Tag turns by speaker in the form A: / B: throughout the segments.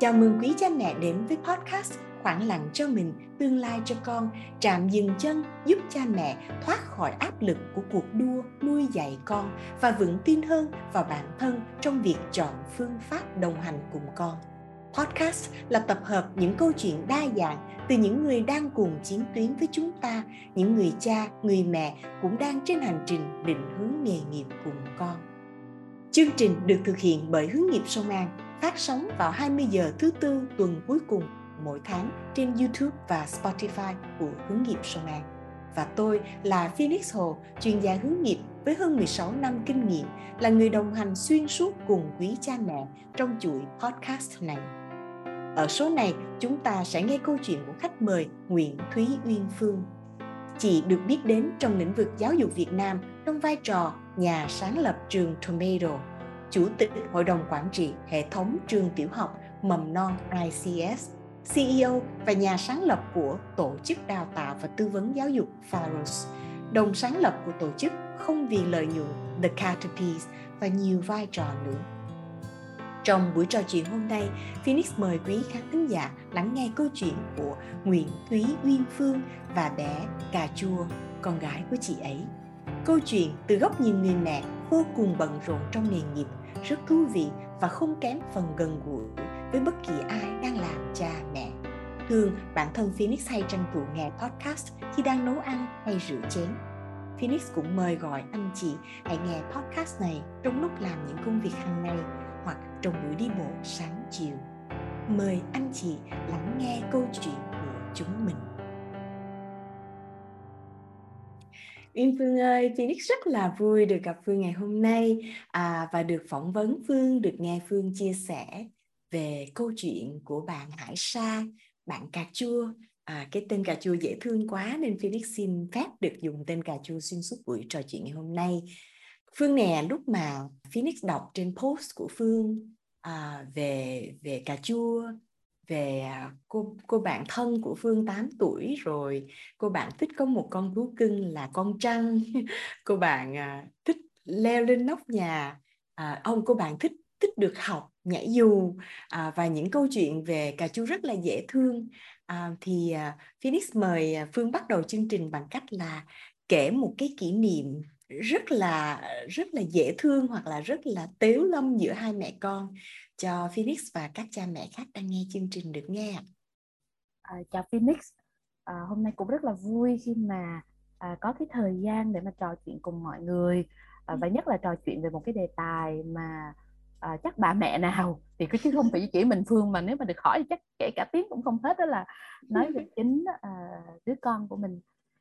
A: Chào mừng quý cha mẹ đến với podcast Khoảng lặng cho mình, tương lai cho con, trạm dừng chân giúp cha mẹ thoát khỏi áp lực của cuộc đua nuôi dạy con và vững tin hơn vào bản thân trong việc chọn phương pháp đồng hành cùng con. Podcast là tập hợp những câu chuyện đa dạng từ những người đang cùng chiến tuyến với chúng ta, những người cha, người mẹ cũng đang trên hành trình định hướng nghề nghiệp cùng con. Chương trình được thực hiện bởi Hướng nghiệp Sông An phát sóng vào 20 giờ thứ tư tuần cuối cùng mỗi tháng trên YouTube và Spotify của Hướng nghiệp Sông An. Và tôi là Phoenix Hồ, chuyên gia hướng nghiệp với hơn 16 năm kinh nghiệm, là người đồng hành xuyên suốt cùng quý cha mẹ trong chuỗi podcast này. Ở số này, chúng ta sẽ nghe câu chuyện của khách mời Nguyễn Thúy Uyên Phương. Chị được biết đến trong lĩnh vực giáo dục Việt Nam trong vai trò nhà sáng lập trường Tomato Chủ tịch Hội đồng Quản trị Hệ thống trường tiểu học mầm non ICS, CEO và nhà sáng lập của Tổ chức Đào tạo và Tư vấn Giáo dục Pharos, đồng sáng lập của tổ chức không vì lợi nhuận The Caterpies và nhiều vai trò nữa. Trong buổi trò chuyện hôm nay, Phoenix mời quý khán thính giả lắng nghe câu chuyện của Nguyễn Thúy Uyên Phương và bé Cà Chua, con gái của chị ấy. Câu chuyện từ góc nhìn người mẹ vô cùng bận rộn trong nghề nghiệp rất thú vị và không kém phần gần gũi với bất kỳ ai đang làm cha mẹ. Thường, bản thân Phoenix hay tranh thủ nghe podcast khi đang nấu ăn hay rửa chén. Phoenix cũng mời gọi anh chị hãy nghe podcast này trong lúc làm những công việc hàng ngày hoặc trong buổi đi bộ sáng chiều. Mời anh chị lắng nghe câu chuyện của chúng mình. Uyên Phương ơi, Phoenix rất là vui được gặp Phương ngày hôm nay à, và được phỏng vấn Phương, được nghe Phương chia sẻ về câu chuyện của bạn Hải Sa, bạn cà chua. À, cái tên cà chua dễ thương quá nên Phoenix xin phép được dùng tên cà chua xuyên suốt buổi trò chuyện ngày hôm nay. Phương nè, lúc mà Phoenix đọc trên post của Phương à, về về cà chua về à, cô cô bạn thân của Phương 8 tuổi rồi. Cô bạn thích có một con thú cưng là con trăng. Cô bạn à, thích leo lên nóc nhà. À, ông cô bạn thích thích được học nhảy dù. À, và những câu chuyện về cà chua rất là dễ thương. À, thì à, Phoenix mời à, Phương bắt đầu chương trình bằng cách là kể một cái kỷ niệm rất là rất là dễ thương hoặc là rất là tếu lâm giữa hai mẹ con. Cho Phoenix và các cha mẹ khác đang nghe chương trình được nghe.
B: À, chào Phoenix, à, hôm nay cũng rất là vui khi mà à, có cái thời gian để mà trò chuyện cùng mọi người. À, và nhất là trò chuyện về một cái đề tài mà à, chắc bà mẹ nào thì cứ chứ không phải chỉ mình Phương mà nếu mà được hỏi thì chắc kể cả tiếng cũng không hết đó là nói về chính à, đứa con của mình.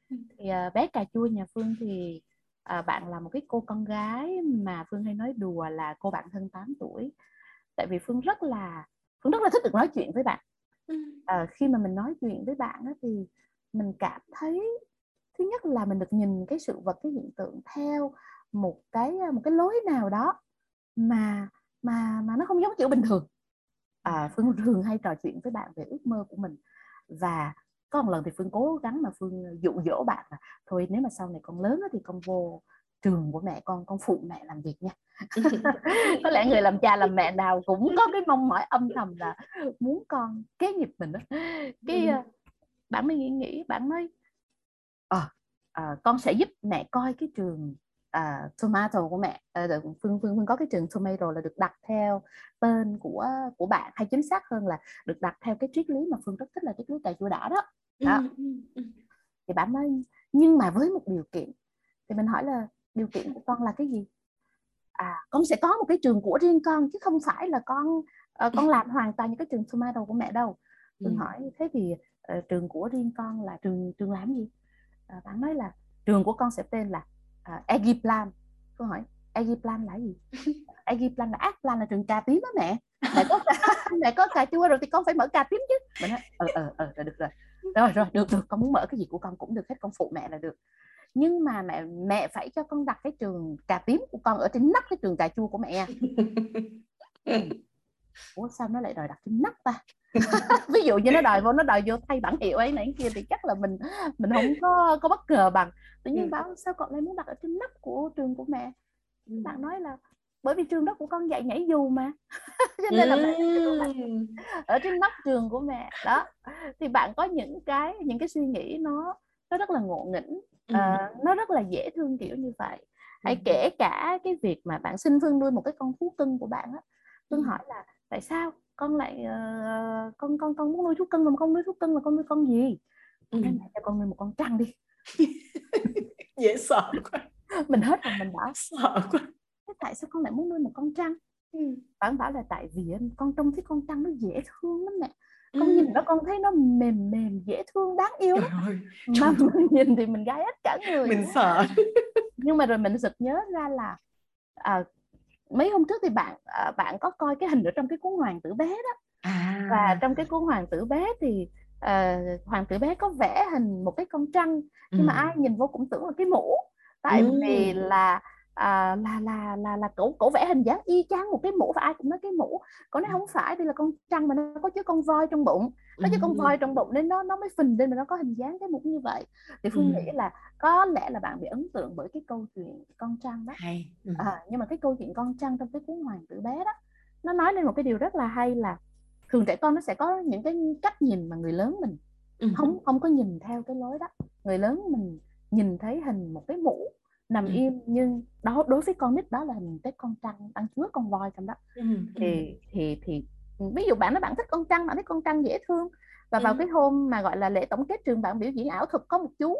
B: Thì à, bé cà chua nhà Phương thì à, bạn là một cái cô con gái mà Phương hay nói đùa là cô bạn thân 8 tuổi. Tại vì phương rất là phương rất là thích được nói chuyện với bạn. À, khi mà mình nói chuyện với bạn á, thì mình cảm thấy thứ nhất là mình được nhìn cái sự vật cái hiện tượng theo một cái một cái lối nào đó mà mà mà nó không giống kiểu bình thường. À, phương thường hay trò chuyện với bạn về ước mơ của mình và có một lần thì phương cố gắng mà phương dụ dỗ bạn là thôi nếu mà sau này con lớn thì con vô trường của mẹ con con phụ mẹ làm việc nha. Có lẽ người làm cha làm mẹ nào cũng có cái mong mỏi âm thầm là muốn con kế nghiệp mình đó cái uh, bạn mới nghĩ nghĩ bạn nói à, à, con sẽ giúp mẹ coi cái trường à, tomato của mẹ. À, phương phương phương có cái trường tomato là được đặt theo tên của của bạn hay chính xác hơn là được đặt theo cái triết lý mà phương rất thích là triết lý cà chua đỏ đó, đó. thì bạn nói nhưng mà với một điều kiện. Thì mình hỏi là điều kiện của con là cái gì? À con sẽ có một cái trường của riêng con chứ không phải là con uh, con làm hoàn toàn như cái trường tomato của mẹ đâu. Tôi ừ. hỏi thế thì uh, trường của riêng con là trường trường làm gì? Uh, bạn nói là trường của con sẽ tên là uh, Egiplan tôi hỏi Egiplan là gì? Egiplan là Agiplan là trường cà tím đó mẹ. Mẹ có mẹ có cà chua rồi thì con phải mở cà tím chứ. Mình nói ờ ờ ờ rồi được rồi rồi rồi được được con muốn mở cái gì của con cũng được hết con phụ mẹ là được. Nhưng mà mẹ mẹ phải cho con đặt cái trường cà tím của con ở trên nắp cái trường cà chua của mẹ. Ủa sao nó lại đòi đặt trên nắp ta? Ví dụ như nó đòi vô nó đòi vô thay bản hiệu ấy này kia thì chắc là mình mình không có có bất ngờ bằng. Tự nhiên ừ. bảo sao con lại muốn đặt ở trên nắp của trường của mẹ? Ừ. bạn nói là bởi vì trường đó của con dạy nhảy dù mà. Cho nên là mẹ ở trên nóc trường của mẹ. Đó. Thì bạn có những cái những cái suy nghĩ nó nó rất là ngộ nghĩnh uh, nó rất là dễ thương kiểu như vậy. Hay kể cả cái việc mà bạn xin phương nuôi một cái con thú cưng của bạn á. Phương hỏi là tại sao con lại uh, con con con muốn nuôi thú cưng mà con nuôi thú cưng mà con nuôi con gì? Ừ. mẹ cho con nuôi một con trăng đi.
A: Dễ sợ quá.
B: Mình hết rồi mình bảo
A: sợ quá
B: thế tại sao con lại muốn nuôi một con trăng ừ. bạn bảo là tại vì con trông thấy con trăng nó dễ thương lắm mẹ con ừ. nhìn nó con thấy nó mềm mềm dễ thương đáng yêu lắm ơi, mà mình nhìn thì mình gai hết cả người
A: mình sợ
B: nhưng mà rồi mình sực nhớ ra là à, mấy hôm trước thì bạn à, bạn có coi cái hình ở trong cái cuốn hoàng tử bé đó à. và trong cái cuốn hoàng tử bé thì à, hoàng tử bé có vẽ hình một cái con trăng nhưng ừ. mà ai nhìn vô cũng tưởng là cái mũ tại ừ. vì là à, là là là là cổ cổ vẽ hình dáng y chang một cái mũ và ai cũng nói cái mũ. Cổ nói không phải đây là con trăng mà nó có chứa con voi trong bụng. Nó chứa con voi trong bụng nên nó nó mới phình lên mà nó có hình dáng cái mũ như vậy. Thì phương nghĩ là có lẽ là bạn bị ấn tượng bởi cái câu chuyện con trăng đó. Hay. À, nhưng mà cái câu chuyện con trăng trong cái cuốn hoàng tử bé đó nó nói lên một cái điều rất là hay là thường trẻ con nó sẽ có những cái cách nhìn mà người lớn mình không không có nhìn theo cái lối đó. Người lớn mình nhìn thấy hình một cái mũ nằm ừ. im nhưng đó đối với con nít đó là hình cái con trăng đang chứa con voi trong đó ừ. thì thì thì ví dụ bạn nói bạn thích con trăng bạn thấy con trăng dễ thương và vào cái hôm mà gọi là lễ tổng kết trường bạn biểu diễn ảo thuật có một chú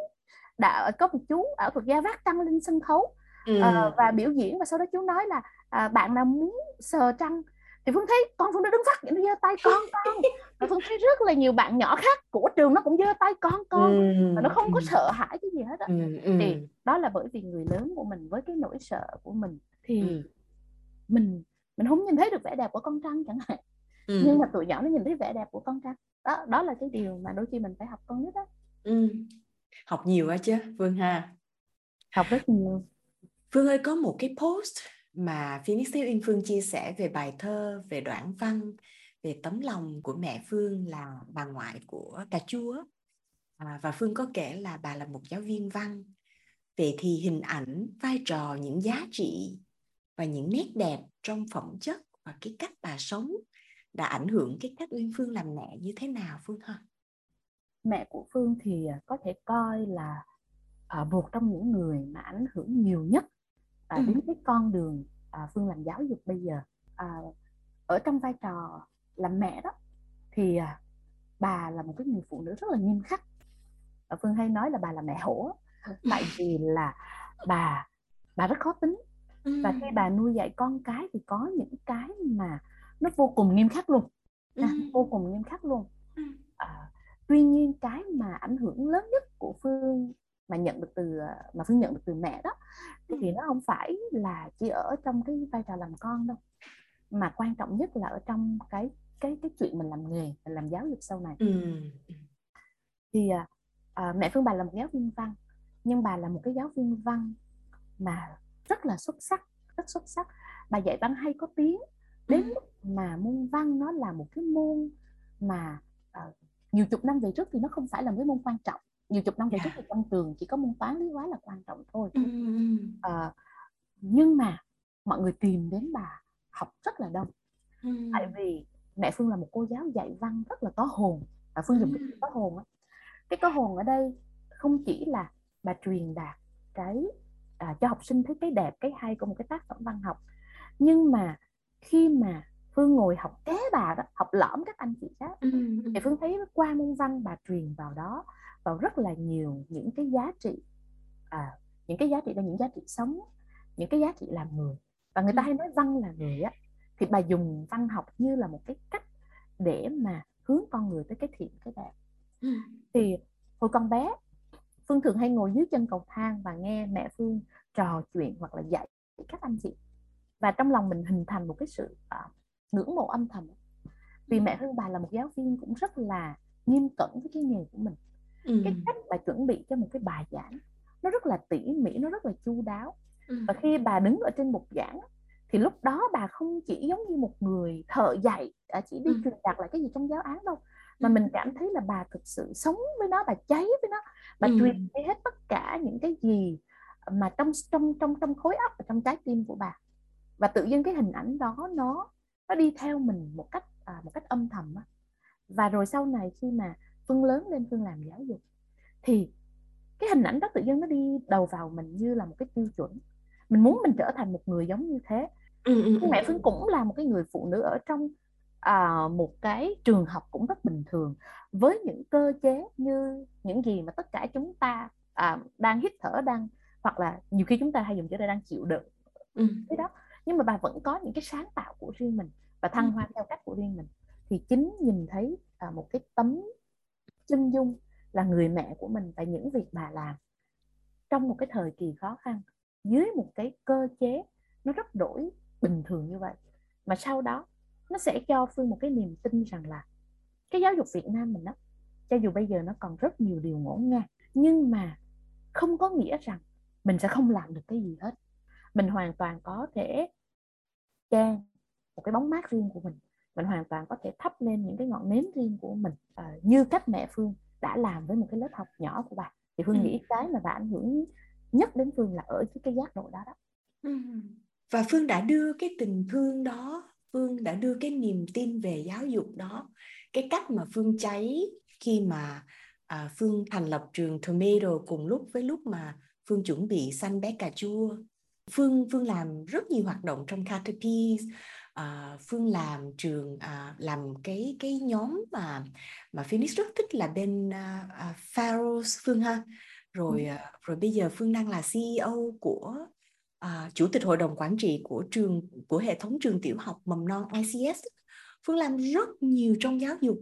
B: đã có một chú ảo thuật gia vác trăng lên sân khấu ừ. uh, và biểu diễn và sau đó chú nói là uh, bạn nào muốn sờ trăng thì phương thấy con phương nó đứng phát nó giơ tay con con và phương thấy rất là nhiều bạn nhỏ khác của trường nó cũng giơ tay con con ừ. và nó không có sợ hãi cái gì hết á ừ. ừ. thì đó là bởi vì người lớn của mình với cái nỗi sợ của mình thì ừ. mình mình không nhìn thấy được vẻ đẹp của con trăng chẳng hạn ừ. nhưng mà tụi nhỏ nó nhìn thấy vẻ đẹp của con trăng đó đó là cái điều mà đôi khi mình phải học con nhất đó
A: ừ. học nhiều á chứ Phương ha
B: học rất nhiều
A: Phương ơi có một cái post mà Phoenix Thiếu Yên Phương chia sẻ về bài thơ, về đoạn văn, về tấm lòng của mẹ Phương là bà ngoại của cà chúa À, và Phương có kể là bà là một giáo viên văn. Vậy thì hình ảnh, vai trò, những giá trị và những nét đẹp trong phẩm chất và cái cách bà sống đã ảnh hưởng cái cách Uyên Phương làm mẹ như thế nào Phương hả?
B: Mẹ của Phương thì à, có thể coi là à, một trong những người mà ảnh hưởng nhiều nhất à, đến cái con đường à, phương làm giáo dục bây giờ à, ở trong vai trò làm mẹ đó thì à, bà là một cái người phụ nữ rất là nghiêm khắc. À, phương hay nói là bà là mẹ hổ. Tại vì là bà bà rất khó tính. Và khi bà nuôi dạy con cái thì có những cái mà nó vô cùng nghiêm khắc luôn. À, vô cùng nghiêm khắc luôn. À, tuy nhiên cái mà ảnh hưởng lớn nhất của phương mà nhận được từ mà phương nhận được từ mẹ đó thì nó không phải là chỉ ở trong cái vai trò làm con đâu mà quan trọng nhất là ở trong cái cái cái chuyện mình làm nghề mình làm giáo dục sau này. Ừ. thì à, mẹ phương bà là một giáo viên văn nhưng bà là một cái giáo viên văn mà rất là xuất sắc rất xuất sắc. Bà dạy văn hay có tiếng đến lúc mà môn văn nó là một cái môn mà uh, nhiều chục năm về trước thì nó không phải là một cái môn quan trọng nhiều chục năm về trước thì trong trường chỉ có môn toán lý hóa là quan trọng thôi. À, nhưng mà mọi người tìm đến bà học rất là đông. Tại vì mẹ phương là một cô giáo dạy văn rất là có hồn và phương dùng cái có hồn á. Cái có hồn ở đây không chỉ là bà truyền đạt cái à, cho học sinh thấy cái đẹp cái hay của một cái tác phẩm văn học nhưng mà khi mà phương ngồi học kế bà đó học lõm các anh chị khác thì phương thấy qua môn văn bà truyền vào đó vào rất là nhiều những cái giá trị à, những cái giá trị là những giá trị sống những cái giá trị làm người. Và người ta hay nói văn là người á thì bà dùng văn học như là một cái cách để mà hướng con người tới cái thiện cái đẹp. Thì hồi con bé phương thường hay ngồi dưới chân cầu thang và nghe mẹ phương trò chuyện hoặc là dạy các anh chị. Và trong lòng mình hình thành một cái sự uh, ngưỡng mộ âm thầm. Vì mẹ hương bà là một giáo viên cũng rất là nghiêm cẩn với cái nghề của mình ừ. cái cách bà chuẩn bị cho một cái bài giảng nó rất là tỉ mỉ nó rất là chu đáo ừ. và khi bà đứng ở trên bục giảng thì lúc đó bà không chỉ giống như một người thợ dạy à, chỉ đi ừ. truyền đạt lại cái gì trong giáo án đâu mà ừ. mình cảm thấy là bà thực sự sống với nó bà cháy với nó bà ừ. truyền đi hết tất cả những cái gì mà trong trong trong trong khối óc và trong trái tim của bà và tự nhiên cái hình ảnh đó nó nó đi theo mình một cách à, một cách âm thầm á. và rồi sau này khi mà phương lớn lên phương làm giáo dục. Thì cái hình ảnh đó tự nhiên nó đi đầu vào mình như là một cái tiêu chuẩn. Mình muốn mình trở thành một người giống như thế. Ừ, ừ, ừ. mẹ phương cũng là một cái người phụ nữ ở trong à, một cái trường học cũng rất bình thường với những cơ chế như những gì mà tất cả chúng ta à, đang hít thở đang hoặc là nhiều khi chúng ta hay dùng chữ đây đang chịu đựng. Ừ. cái đó. Nhưng mà bà vẫn có những cái sáng tạo của riêng mình và thăng hoa theo cách của riêng mình. Thì chính nhìn thấy à, một cái tấm chân dung là người mẹ của mình và những việc bà làm. Trong một cái thời kỳ khó khăn, dưới một cái cơ chế nó rất đổi bình thường như vậy, mà sau đó nó sẽ cho phương một cái niềm tin rằng là cái giáo dục Việt Nam mình đó cho dù bây giờ nó còn rất nhiều điều ngổn ngang, nhưng mà không có nghĩa rằng mình sẽ không làm được cái gì hết. Mình hoàn toàn có thể trang một cái bóng mát riêng của mình mình hoàn toàn có thể thắp lên những cái ngọn nến riêng của mình à, như cách mẹ phương đã làm với một cái lớp học nhỏ của bà thì phương ừ. nghĩ cái mà bà ảnh hưởng nhất đến phương là ở cái giác độ đó đó
A: ừ. và phương đã đưa cái tình thương đó phương đã đưa cái niềm tin về giáo dục đó cái cách mà phương cháy khi mà à, phương thành lập trường tomato cùng lúc với lúc mà phương chuẩn bị sanh bé cà chua phương phương làm rất nhiều hoạt động trong Caterpillar uh, phương làm trường uh, làm cái cái nhóm mà mà Phoenix rất thích là bên uh, uh, Pharaohs phương ha. Rồi uh, rồi bây giờ phương đang là CEO của uh, chủ tịch hội đồng quản trị của trường của hệ thống trường tiểu học mầm non ICS phương làm rất nhiều trong giáo dục.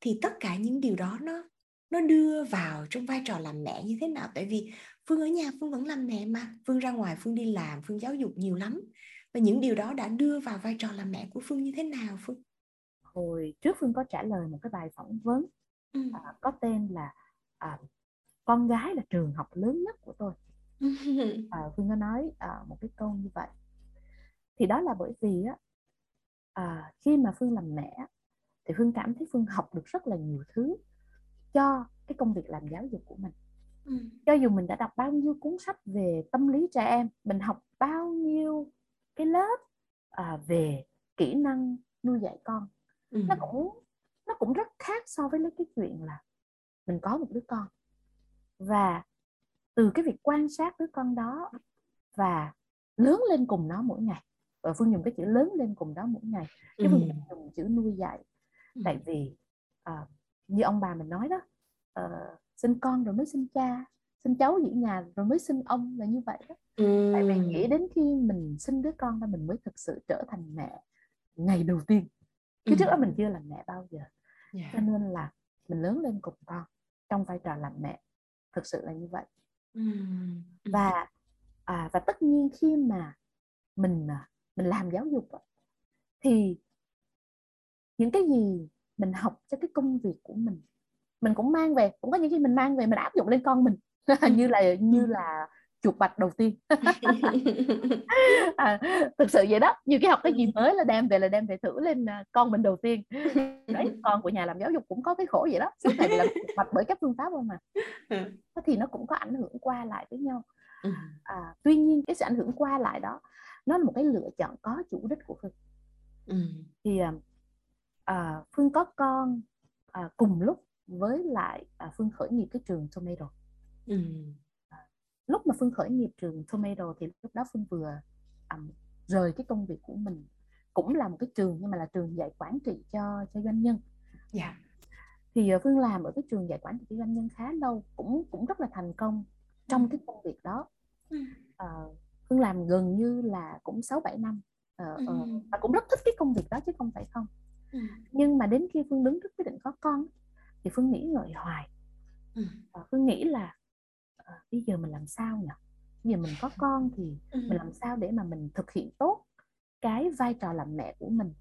A: Thì tất cả những điều đó nó nó đưa vào trong vai trò làm mẹ như thế nào? Tại vì phương ở nhà phương vẫn làm mẹ mà. Phương ra ngoài phương đi làm phương giáo dục nhiều lắm và những điều đó đã đưa vào vai trò làm mẹ của phương như thế nào phương
B: hồi trước phương có trả lời một cái bài phỏng vấn ừ. à, có tên là à, con gái là trường học lớn nhất của tôi à, phương có nói à, một cái câu như vậy thì đó là bởi vì á à, khi mà phương làm mẹ thì phương cảm thấy phương học được rất là nhiều thứ cho cái công việc làm giáo dục của mình ừ. cho dù mình đã đọc bao nhiêu cuốn sách về tâm lý trẻ em mình học bao nhiêu cái lớp à, về kỹ năng nuôi dạy con ừ. nó cũng nó cũng rất khác so với cái chuyện là mình có một đứa con và từ cái việc quan sát đứa con đó và lớn lên cùng nó mỗi ngày và phương dùng cái chữ lớn lên cùng đó mỗi ngày cái phương ừ. dùng chữ nuôi dạy ừ. tại vì uh, như ông bà mình nói đó uh, sinh con rồi mới sinh cha sinh cháu giữ nhà rồi mới sinh ông là như vậy đó ừ. tại vì nghĩ đến khi mình sinh đứa con ra mình mới thực sự trở thành mẹ ngày đầu tiên chứ ừ. trước đó mình chưa làm mẹ bao giờ yeah. cho nên là mình lớn lên cùng con trong vai trò làm mẹ thực sự là như vậy ừ. và à, và tất nhiên khi mà mình à, mình làm giáo dục thì những cái gì mình học cho cái công việc của mình mình cũng mang về cũng có những khi mình mang về mình áp dụng lên con mình như là như là chuột bạch đầu tiên. À, thực sự vậy đó. Như cái học cái gì mới là đem về là đem về thử lên à, con mình đầu tiên. Đấy con của nhà làm giáo dục cũng có cái khổ vậy đó. Suốt ngày làm bạch bởi các phương pháp không mà ừ. thì nó cũng có ảnh hưởng qua lại với nhau. Ừ. à, tuy nhiên cái sự ảnh hưởng qua lại đó nó là một cái lựa chọn có chủ đích của phương. Ừ. thì à, à, phương có con à, cùng lúc với lại à, phương khởi nghiệp cái trường tomato ừ. à, lúc mà phương khởi nghiệp trường tomato thì lúc đó phương vừa um, rời cái công việc của mình cũng là một cái trường nhưng mà là trường dạy quản trị cho cho doanh nhân yeah. Dạ. thì uh, phương làm ở cái trường dạy quản trị cho doanh nhân khá lâu cũng cũng rất là thành công trong cái công việc đó uh, phương làm gần như là cũng sáu bảy năm uh, uh, và cũng rất thích cái công việc đó chứ không phải không ừ. nhưng mà đến khi phương đứng trước quyết định có con thì phương nghĩ ngợi hoài ừ. và phương nghĩ là à, bây giờ mình làm sao nhỉ? Bây giờ mình có con thì ừ. mình làm sao để mà mình thực hiện tốt cái vai trò làm mẹ của mình?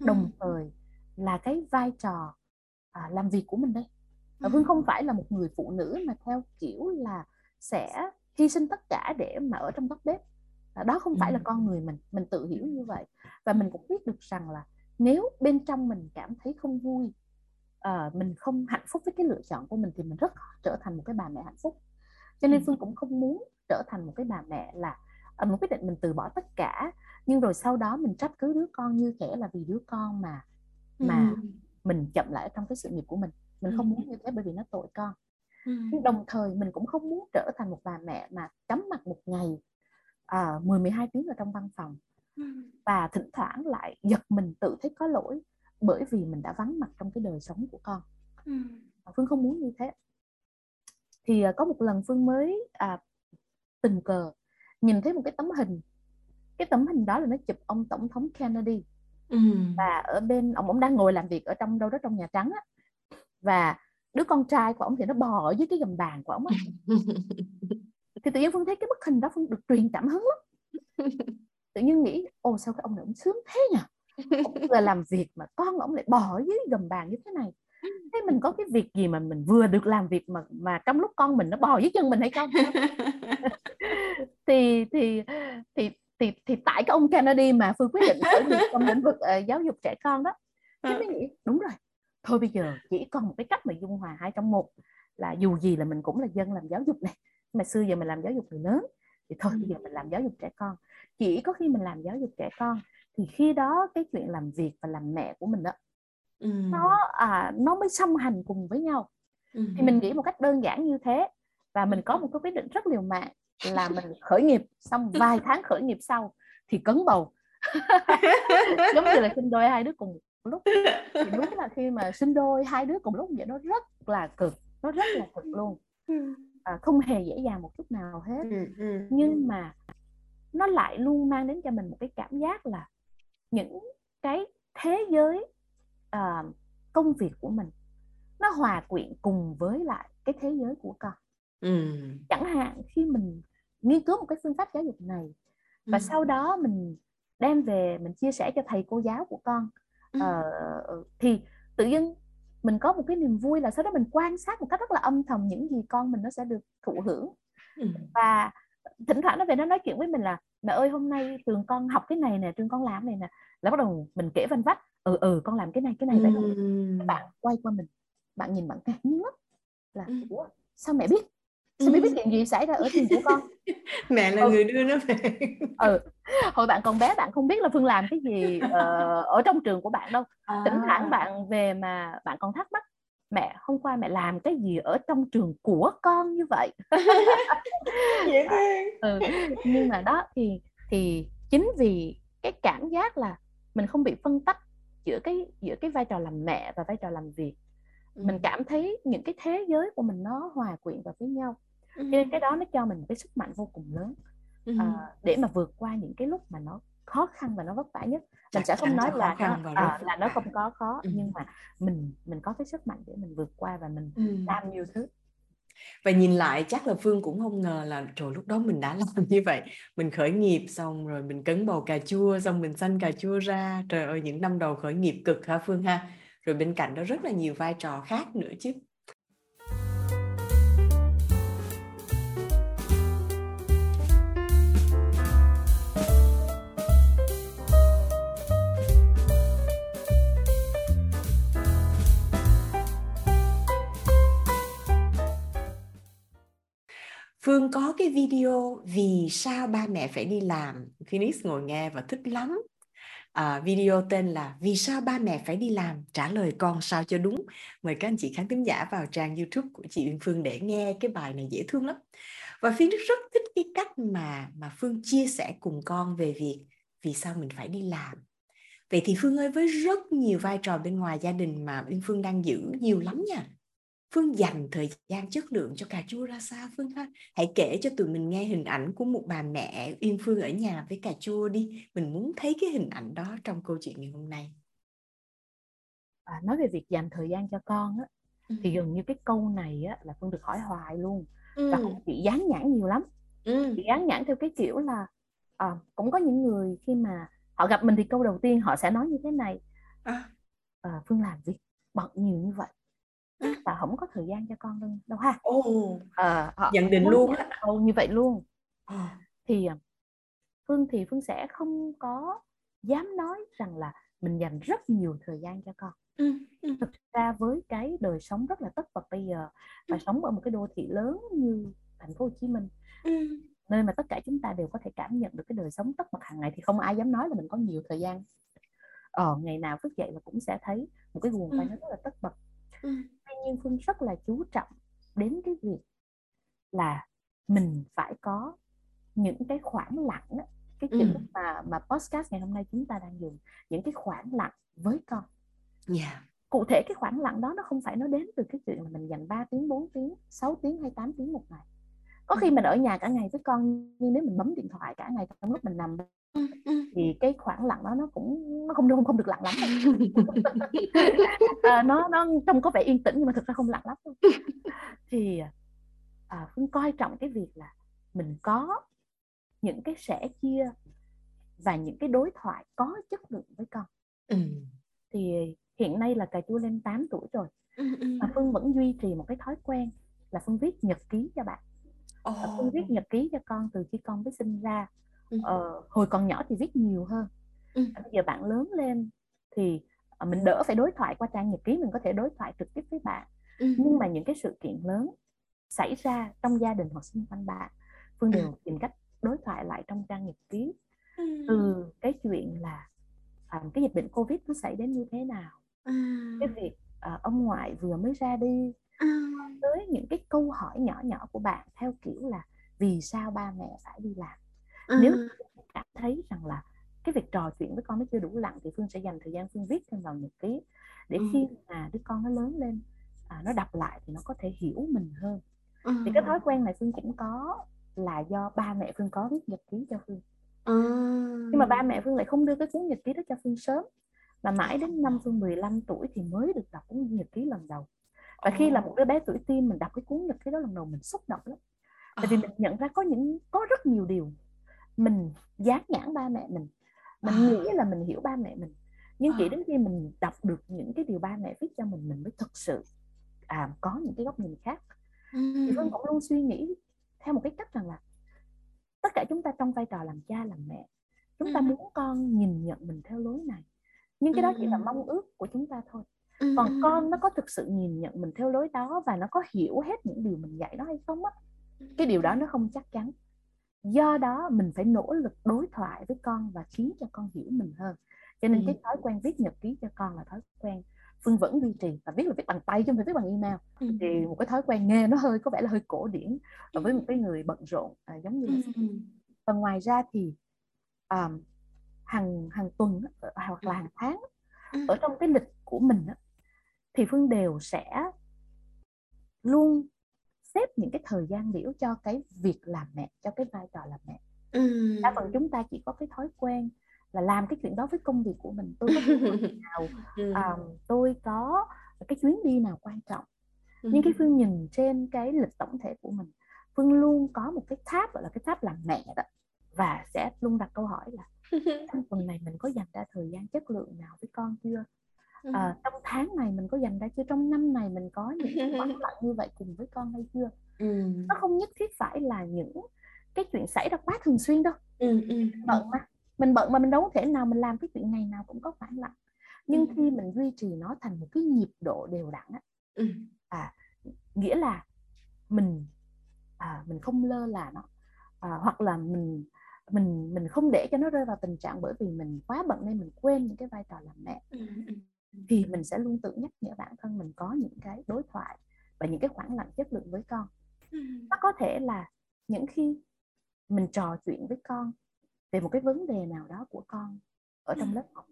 B: Đồng thời là cái vai trò à, làm việc của mình đây. Và phương không phải là một người phụ nữ mà theo kiểu là sẽ hy sinh tất cả để mà ở trong góc bếp. Đó không phải là con người mình mình tự hiểu như vậy. Và mình cũng biết được rằng là nếu bên trong mình cảm thấy không vui uh, mình không hạnh phúc với cái lựa chọn của mình thì mình rất trở thành một cái bà mẹ hạnh phúc cho nên phương cũng không muốn trở thành một cái bà mẹ là uh, một quyết định mình từ bỏ tất cả. Nhưng rồi sau đó mình trách cứ đứa con như thể là vì đứa con mà mà ừ. mình chậm lại trong cái sự nghiệp của mình. Mình không muốn như thế bởi vì nó tội con. Nhưng đồng thời mình cũng không muốn trở thành một bà mẹ mà cắm mặt một ngày à, 10 12 tiếng ở trong văn phòng. Và thỉnh thoảng lại giật mình tự thấy có lỗi bởi vì mình đã vắng mặt trong cái đời sống của con. Phương không muốn như thế thì à, có một lần phương mới à, tình cờ nhìn thấy một cái tấm hình. Cái tấm hình đó là nó chụp ông tổng thống Kennedy. Ừ. và ở bên ông ông đang ngồi làm việc ở trong đâu đó trong nhà trắng á. Và đứa con trai của ông thì nó bò ở dưới cái gầm bàn của ông á. Thì tự nhiên phương thấy cái bức hình đó phương được truyền cảm hứng lắm. Tự nhiên nghĩ ồ sao cái ông này ông sướng thế nhỉ? Ông là làm việc mà con ông lại bò dưới gầm bàn như thế này thế mình có cái việc gì mà mình vừa được làm việc mà mà trong lúc con mình nó bò dưới chân mình hay không? Thì thì thì thì thì tại cái ông Kennedy mà phương quyết định khởi nghiệp trong lĩnh vực uh, giáo dục trẻ con đó. Thế mới nghĩ đúng rồi thôi bây giờ chỉ còn một cái cách mà dung hòa hai trong một là dù gì là mình cũng là dân làm giáo dục này. Mà xưa giờ mình làm giáo dục người lớn thì thôi bây giờ mình làm giáo dục trẻ con. Chỉ có khi mình làm giáo dục trẻ con thì khi đó cái chuyện làm việc và làm mẹ của mình đó ừ. nó à, nó mới song hành cùng với nhau. Ừ. thì mình nghĩ một cách đơn giản như thế và mình có một cái quyết định rất liều mạng là mình khởi nghiệp xong vài tháng khởi nghiệp sau thì cấn bầu. Giống như là sinh đôi hai đứa cùng lúc. Thì đúng là khi mà sinh đôi hai đứa cùng lúc vậy nó rất là cực nó rất là cực luôn. À, không hề dễ dàng một chút nào hết. Nhưng mà nó lại luôn mang đến cho mình một cái cảm giác là những cái thế giới uh, công việc của mình nó hòa quyện cùng với lại cái thế giới của con ừ. chẳng hạn khi mình nghiên cứu một cái phương pháp giáo dục này và ừ. sau đó mình đem về mình chia sẻ cho thầy cô giáo của con ừ. uh, thì tự nhiên mình có một cái niềm vui là sau đó mình quan sát một cách rất là âm thầm những gì con mình nó sẽ được thụ hưởng ừ. và thỉnh thoảng nó về nó nói chuyện với mình là mẹ ơi hôm nay trường con học cái này nè trường con làm này nè là bắt đầu mình kể vanh vách ừ ừ con làm cái này cái này vậy ừ. bạn quay qua mình bạn nhìn bạn ngạc nhiên lắm. Là ủa sao mẹ biết? Sao mẹ biết chuyện gì xảy ra ở trường của con?
A: Mẹ là ừ. người đưa nó về.
B: Ừ. Hồi bạn còn bé bạn không biết là phương làm cái gì uh, ở trong trường của bạn đâu. À. thỉnh thoảng bạn về mà bạn còn thắc mắc mẹ hôm qua mẹ làm cái gì ở trong trường của con như vậy?
A: Dễ thương.
B: Ừ. nhưng mà đó thì thì chính vì cái cảm giác là mình không bị phân tách giữa cái giữa cái vai trò làm mẹ và vai trò làm việc ừ. mình cảm thấy những cái thế giới của mình nó hòa quyện vào với nhau ừ. nên cái đó nó cho mình cái sức mạnh vô cùng lớn ừ. à, để mà vượt qua những cái lúc mà nó khó khăn và nó vất vả nhất mình sẽ không nói là nó, à, là nó không có khó ừ. nhưng mà mình mình có cái sức mạnh để mình vượt qua và mình ừ. làm nhiều thứ
A: và nhìn lại chắc là phương cũng không ngờ là, trời, lúc đó mình đã làm như vậy. Mình khởi nghiệp xong rồi mình cấn bầu cà chua, xong mình xanh cà chua ra. Trời ơi, những năm đầu khởi nghiệp cực ha phương ha? Rồi bên cạnh đó rất là nhiều vai trò khác nữa chứ. Hương có cái video vì sao ba mẹ phải đi làm. Phoenix ngồi nghe và thích lắm. À, video tên là Vì sao ba mẹ phải đi làm? Trả lời con sao cho đúng. Mời các anh chị khán thính giả vào trang YouTube của chị Uyên Phương để nghe cái bài này dễ thương lắm. Và Phoenix rất thích cái cách mà mà Phương chia sẻ cùng con về việc vì sao mình phải đi làm. Vậy thì Phương ơi với rất nhiều vai trò bên ngoài gia đình mà Uyên Phương đang giữ nhiều lắm nha Phương dành thời gian chất lượng cho cà chua ra sao Phương ha? Hãy kể cho tụi mình nghe hình ảnh của một bà mẹ Yên Phương ở nhà với cà chua đi. Mình muốn thấy cái hình ảnh đó trong câu chuyện ngày hôm nay.
B: À, nói về việc dành thời gian cho con á, ừ. thì gần như cái câu này á, là Phương được hỏi hoài luôn. Ừ. Và cũng bị dán nhãn nhiều lắm. Ừ. Bị dán nhãn theo cái kiểu là à, cũng có những người khi mà họ gặp mình thì câu đầu tiên họ sẽ nói như thế này. À. À, Phương làm việc bận nhiều như vậy và không có thời gian cho con đâu, đâu ha?
A: Ồ, à, họ nhận định luôn
B: Ồ, như vậy luôn. À. thì à, phương thì phương sẽ không có dám nói rằng là mình dành rất nhiều thời gian cho con. Ừ, ừ. thực ra với cái đời sống rất là tất bật bây giờ và ừ. sống ở một cái đô thị lớn như thành phố Hồ Chí Minh nơi mà tất cả chúng ta đều có thể cảm nhận được cái đời sống tất bật hàng ngày thì không ai dám nói là mình có nhiều thời gian. Ờ ngày nào thức dậy là cũng sẽ thấy một cái guồng quay nó rất là tất bật nhiên phương rất là chú trọng đến cái việc là mình phải có những cái khoảng lặng á, cái chữ
A: Ừ.
B: mà mà podcast ngày hôm nay chúng ta đang dùng những cái khoảng lặng với con
A: Dạ.
B: cụ thể cái khoảng lặng đó nó không phải nó đến từ cái chuyện là mình dành 3 tiếng 4 tiếng 6 tiếng hay 8 tiếng một ngày có
A: Ừ.
B: khi mình ở nhà cả ngày với con nhưng nếu mình bấm điện thoại cả ngày trong lúc mình nằm
A: Ừ, ừ.
B: thì cái khoảng lặng đó nó cũng nó không không không được lặng lắm à, nó nó trông có vẻ yên tĩnh nhưng mà thực ra không lặng lắm thì à, phương coi trọng cái việc là mình có những cái sẻ chia và những cái đối thoại có chất lượng với con
A: Ừ.
B: thì hiện nay là cà chua lên 8 tuổi rồi
A: Ừ, ừ.
B: mà phương vẫn duy trì một cái thói quen là phương viết nhật ký cho bạn và phương viết nhật ký cho con từ khi con mới sinh ra
A: Ừ.
B: ờ, hồi còn nhỏ thì viết nhiều hơn
A: Ừ.
B: bây giờ bạn lớn lên thì ờ, mình đỡ phải đối thoại qua trang nhật ký mình có thể đối thoại trực tiếp với bạn
A: Ừ.
B: nhưng mà những cái sự kiện lớn xảy ra trong gia đình hoặc xung quanh bạn phương đều tìm cách đối thoại lại trong trang nhật ký
A: Ừ.
B: từ cái chuyện là à, cái dịch bệnh covid nó xảy đến như thế nào
A: Ừ.
B: cái việc à, ông ngoại vừa mới ra đi
A: Ừ.
B: tới những cái câu hỏi nhỏ nhỏ của bạn theo kiểu là vì sao ba mẹ phải đi làm nếu
A: Ừ.
B: cảm thấy rằng là cái việc trò chuyện với con nó chưa đủ lặng thì phương sẽ dành thời gian phương viết thêm vào nhật ký để
A: Ừ.
B: khi mà đứa con nó lớn lên à, nó đọc lại thì nó có thể hiểu mình hơn
A: Ừ.
B: thì cái thói quen này phương cũng có là do ba mẹ phương có viết nhật ký cho phương
A: Ừ.
B: nhưng mà ba mẹ phương lại không đưa cái cuốn nhật ký đó cho phương sớm mà mãi đến năm phương 15 tuổi thì mới được đọc cuốn nhật ký lần đầu và khi là một đứa bé tuổi teen mình đọc cái cuốn nhật ký đó lần đầu mình xúc động lắm tại vì
A: Ờ.
B: mình nhận ra có những có rất nhiều điều mình dán nhãn ba mẹ mình mình
A: À.
B: nghĩ là mình hiểu ba mẹ mình nhưng chỉ
A: À.
B: đến khi mình đọc được những cái điều ba mẹ viết cho mình mình mới thực sự à, có những cái góc nhìn khác thì phương
A: Ừ.
B: cũng luôn suy nghĩ theo một cái cách rằng là tất cả chúng ta trong vai trò làm cha làm mẹ chúng ta
A: Ừ.
B: muốn con nhìn nhận mình theo lối này nhưng cái đó chỉ là
A: Ừ.
B: mong ước của chúng ta thôi
A: Ừ.
B: còn
A: Ừ.
B: con nó có thực sự nhìn nhận mình theo lối đó và nó có hiểu hết những điều mình dạy nó hay không á cái điều đó nó không chắc chắn do đó mình phải nỗ lực đối thoại với con và khiến cho con hiểu mình hơn cho nên
A: Ừ.
B: cái thói quen viết nhật ký cho con là thói quen phương vẫn duy trì và viết là viết bằng tay chứ không phải viết bằng email
A: Ừ.
B: thì một cái thói quen nghe nó hơi có vẻ là hơi cổ điển và với một cái người bận rộn à, giống như là
A: Ừ.
B: và ngoài ra thì um, hàng hàng tuần ờ, hoặc là hàng tháng
A: Ừ.
B: ở trong cái lịch của mình thì phương đều sẽ luôn xếp những cái thời gian biểu cho cái việc làm mẹ cho cái vai trò làm mẹ
A: Ừ.
B: đa phần chúng ta chỉ có cái thói quen là làm cái chuyện đó với công việc của mình tôi có hoạch nào
A: Ừ.
B: um, tôi có cái chuyến đi nào quan trọng
A: Ừ.
B: nhưng khi phương nhìn trên cái lịch tổng thể của mình phương luôn có một cái tab gọi là cái tab làm mẹ đó và sẽ luôn đặt câu hỏi là trong tuần này mình có dành ra thời gian chất lượng nào với con chưa
A: Ừ.
B: à, trong tháng này mình có dành ra chưa trong năm này mình có những cái khoảng lặng như vậy cùng với con hay chưa
A: Ừ.
B: nó không nhất thiết phải là những cái chuyện xảy ra quá thường xuyên đâu
A: Ừ. Ừ.
B: bận mà mình bận mà mình đâu có thể nào mình làm cái chuyện ngày nào cũng có khoảng lặng nhưng
A: Ừ.
B: khi mình duy trì nó thành một cái nhịp độ đều đặn á
A: Ừ.
B: nghĩa là mình à, mình không lơ là nó à, hoặc là mình mình mình không để cho nó rơi vào tình trạng bởi vì mình quá bận nên mình quên những cái vai trò làm mẹ
A: Ừ.
B: Thì mình sẽ luôn tự nhắc nhở bản thân mình có những cái đối thoại và những cái khoảng lặng chất lượng với con. Nó có thể là những khi mình trò chuyện với con về một cái vấn đề nào đó của con ở trong lớp học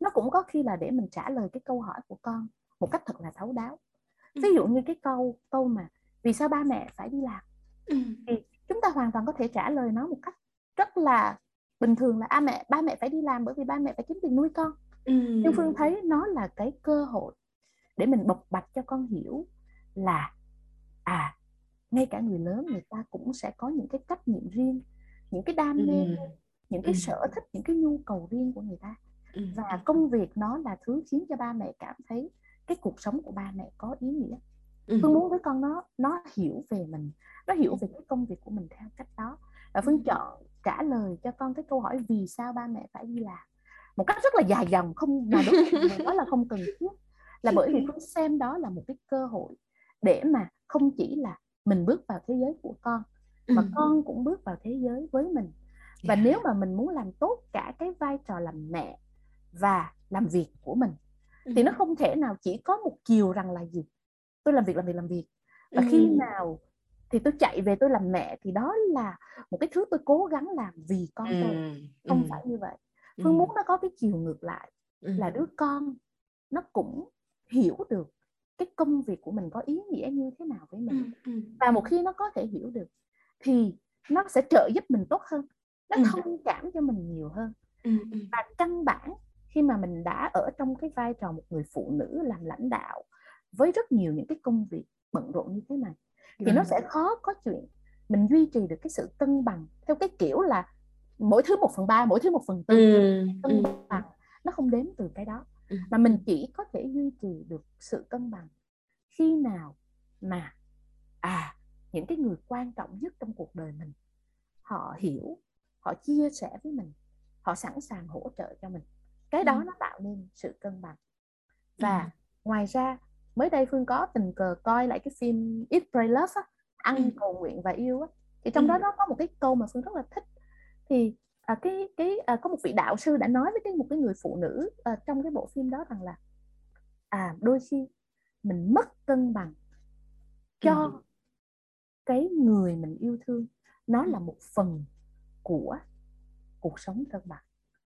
B: nó cũng có khi là để mình trả lời cái câu hỏi của con một cách thật là thấu đáo. Ví dụ như cái câu câu mà vì sao ba mẹ phải đi làm?
A: Ừ.
B: chúng ta hoàn toàn có thể trả lời nó một cách rất là bình thường là a mẹ ba mẹ phải đi làm bởi vì ba mẹ phải kiếm tiền nuôi con
A: Ừ.
B: nhưng phương thấy nó là cái cơ hội để mình bộc bạch cho con hiểu là à ngay cả người lớn người ta cũng sẽ có những cái trách nhiệm riêng những cái đam mê
A: Ừ.
B: những cái
A: Ừ.
B: sở thích những cái nhu cầu riêng của người ta
A: Ừ.
B: và công việc nó là thứ khiến cho ba mẹ cảm thấy cái cuộc sống của ba mẹ có ý nghĩa
A: Ừ.
B: phương muốn với con nó nó hiểu về mình nó hiểu về cái công việc của mình theo cách đó và phương chọn trả lời cho con cái câu hỏi vì sao ba mẹ phải đi làm một cách rất là dài dòng không mà đối với đó là không cần thiết. Là bởi vì phương xem đó là một cái cơ hội để mà không chỉ là mình bước vào thế giới của con mà
A: Ừ.
B: con cũng bước vào thế giới với mình. Và
A: Dạ.
B: nếu mà mình muốn làm tốt cả cái vai trò làm mẹ và làm việc của mình thì nó không thể nào chỉ có một chiều rằng là gì? Tôi làm việc làm việc làm việc. Và khi nào thì tôi chạy về tôi làm mẹ thì đó là một cái thứ tôi cố gắng làm vì con tôi. Không phải như vậy phương muốn nó có cái chiều ngược lại là đứa con nó cũng hiểu được cái công việc của mình có ý nghĩa như thế nào với mình. Và một khi nó có thể hiểu được thì nó sẽ trợ giúp mình tốt hơn nó thông cảm cho mình nhiều hơn. Và căn bản khi mà mình đã ở trong cái vai trò một người phụ nữ làm lãnh đạo với rất nhiều những cái công việc bận rộn như thế này thì nó sẽ khó có chuyện mình duy trì được cái sự cân bằng theo cái kiểu là mỗi thứ một phần ba mỗi thứ một phần tư ừ, cân bằng nó không đến từ cái đó. Mà mình chỉ có thể duy trì được sự cân bằng khi nào mà à những cái người quan trọng nhất trong cuộc đời mình họ hiểu họ chia sẻ với mình họ sẵn sàng hỗ trợ cho mình. Cái đó nó tạo nên sự cân bằng. Và ngoài ra mới đây phương có tình cờ coi lại cái phim Eat Pray Love á, ăn cầu nguyện và yêu á. Thì trong đó nó có một cái câu mà phương rất là thích thì à, cái cái à, có một vị đạo sư đã nói với cái một cái người phụ nữ à, trong cái bộ phim đó rằng là à đôi khi mình mất cân bằng cho ừ. cái người mình yêu thương nó là một phần của cuộc sống cân bằng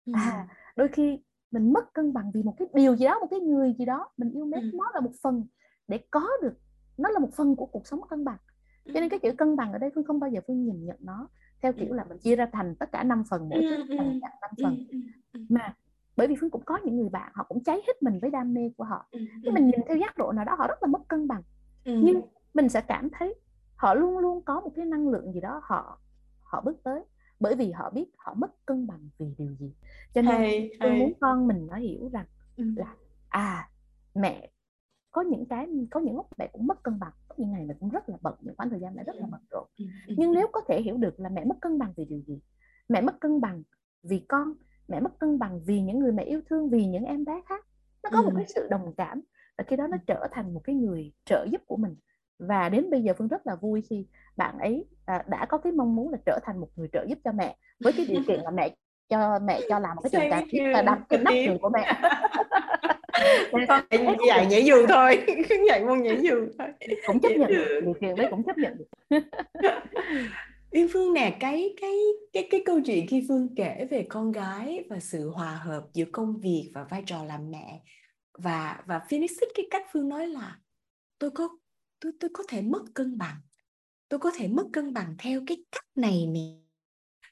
B: ừ. à đôi khi mình mất cân bằng vì một cái điều gì đó một cái người gì đó mình yêu mến ừ. nó là một phần để có được nó là một phần của cuộc sống cân bằng cho nên cái chữ cân bằng ở đây phương không bao giờ phương nhìn nhận nó theo kiểu là mình chia ra thành tất cả năm phần mỗi thứ thành năm phần. mà bởi vì phương cũng có những người bạn họ cũng cháy hết mình với đam mê của họ. Khi mình nhìn theo giác độ nào đó họ rất là mất cân bằng. Nhưng mình sẽ cảm thấy họ luôn luôn có một cái năng lượng gì đó họ họ bước tới. Bởi vì họ biết họ mất cân bằng vì điều gì. Cho nên hay, tôi hay. muốn con mình nó hiểu rằng là à mẹ có những cái có những lúc mẹ cũng mất cân bằng có những ngày mẹ cũng rất là bận những khoảng thời gian mẹ rất là bận rộn nhưng nếu có thể hiểu được là mẹ mất cân bằng vì điều gì? Mẹ mất cân bằng vì con mẹ mất cân bằng vì những người mẹ yêu thương vì những em bé khác. Nó có một cái sự đồng cảm và khi đó nó trở thành một cái người trợ giúp của mình. Và đến bây giờ phương rất là vui khi bạn ấy à, đã có cái mong muốn là trở thành một người trợ giúp cho mẹ với cái điều kiện là mẹ cho mẹ cho làm một cái trường cá là đặt cái nắp giường của mẹ
A: con dạy nhảy dù thôi dạy môn nhảy dù thôi.
B: Cũng chấp nhận được điều kiện đấy cũng chấp nhận được.
A: Yên Phương nè cái cái cái cái câu chuyện khi Phương kể về con gái và sự hòa hợp giữa công việc và vai trò làm mẹ và và Phoenix thích cái cách Phương nói là tôi có tôi tôi có thể mất cân bằng tôi có thể mất cân bằng theo cái cách này nè.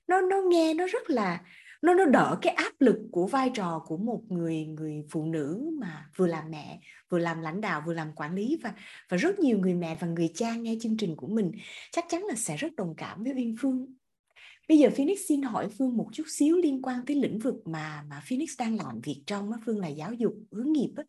A: Nó nó nghe nó rất là nó nó đỡ cái áp lực của vai trò của một người người phụ nữ mà vừa làm mẹ vừa làm lãnh đạo vừa làm quản lý và và rất nhiều người mẹ và người cha nghe chương trình của mình. Chắc chắn là sẽ rất đồng cảm với Uyên Phương. Bây giờ Phoenix xin hỏi Phương một chút xíu liên quan tới lĩnh vực mà mà Phoenix đang làm việc trong á. Phương là giáo dục hướng nghiệp á.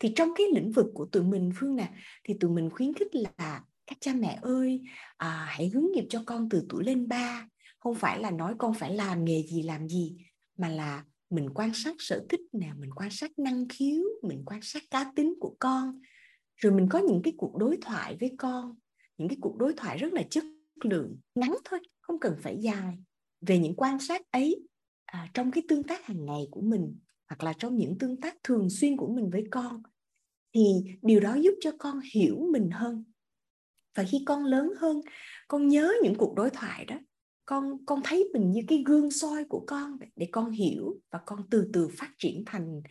A: Thì trong cái lĩnh vực của tụi mình Phương nè thì tụi mình khuyến khích là các cha mẹ ơi à, hãy hướng nghiệp cho con từ tuổi lên ba không phải là nói con phải làm nghề gì làm gì mà là mình quan sát sở thích nè mình quan sát năng khiếu mình quan sát cá tính của con. Rồi mình có những cái cuộc đối thoại với con những cái cuộc đối thoại rất là chất lượng ngắn thôi không cần phải dài về những quan sát ấy à, trong cái tương tác hàng ngày của mình hoặc là trong những tương tác thường xuyên của mình với con. Thì điều đó giúp cho con hiểu mình hơn. Và khi con lớn hơn con nhớ những cuộc đối thoại đó con con thấy mình như cái gương soi của con để con hiểu và con từ từ phát triển thành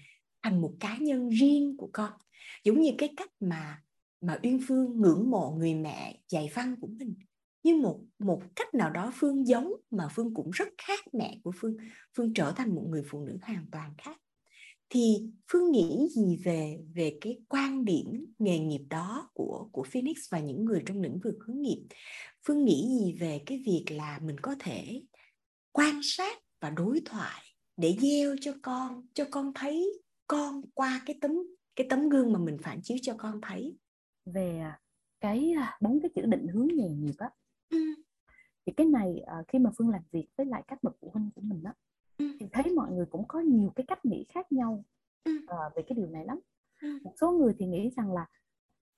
A: thành một cá nhân riêng của con. Giống như cái cách mà mà uyên phương ngưỡng mộ người mẹ dạy văn của mình. Như một một cách nào đó phương giống mà phương cũng rất khác mẹ của phương. Phương trở thành một người phụ nữ hoàn toàn khác thì phương nghĩ gì về về cái quan điểm nghề nghiệp đó của của phoenix và những người trong lĩnh vực hướng nghiệp? Phương nghĩ gì về cái việc là mình có thể quan sát và đối thoại để gieo cho con cho con thấy con qua cái tấm cái tấm gương mà mình phản chiếu cho con thấy?
B: Về à, cái à, bốn cái chữ định hướng nghề nghiệp á. Ừ. thì cái này à, khi mà phương làm việc với lại các bậc phụ huynh của mình á ừ. thì thấy mọi người cũng có nhiều cái cách nghĩ khác nhau ừ. về cái điều này lắm ừ. một số người thì nghĩ rằng là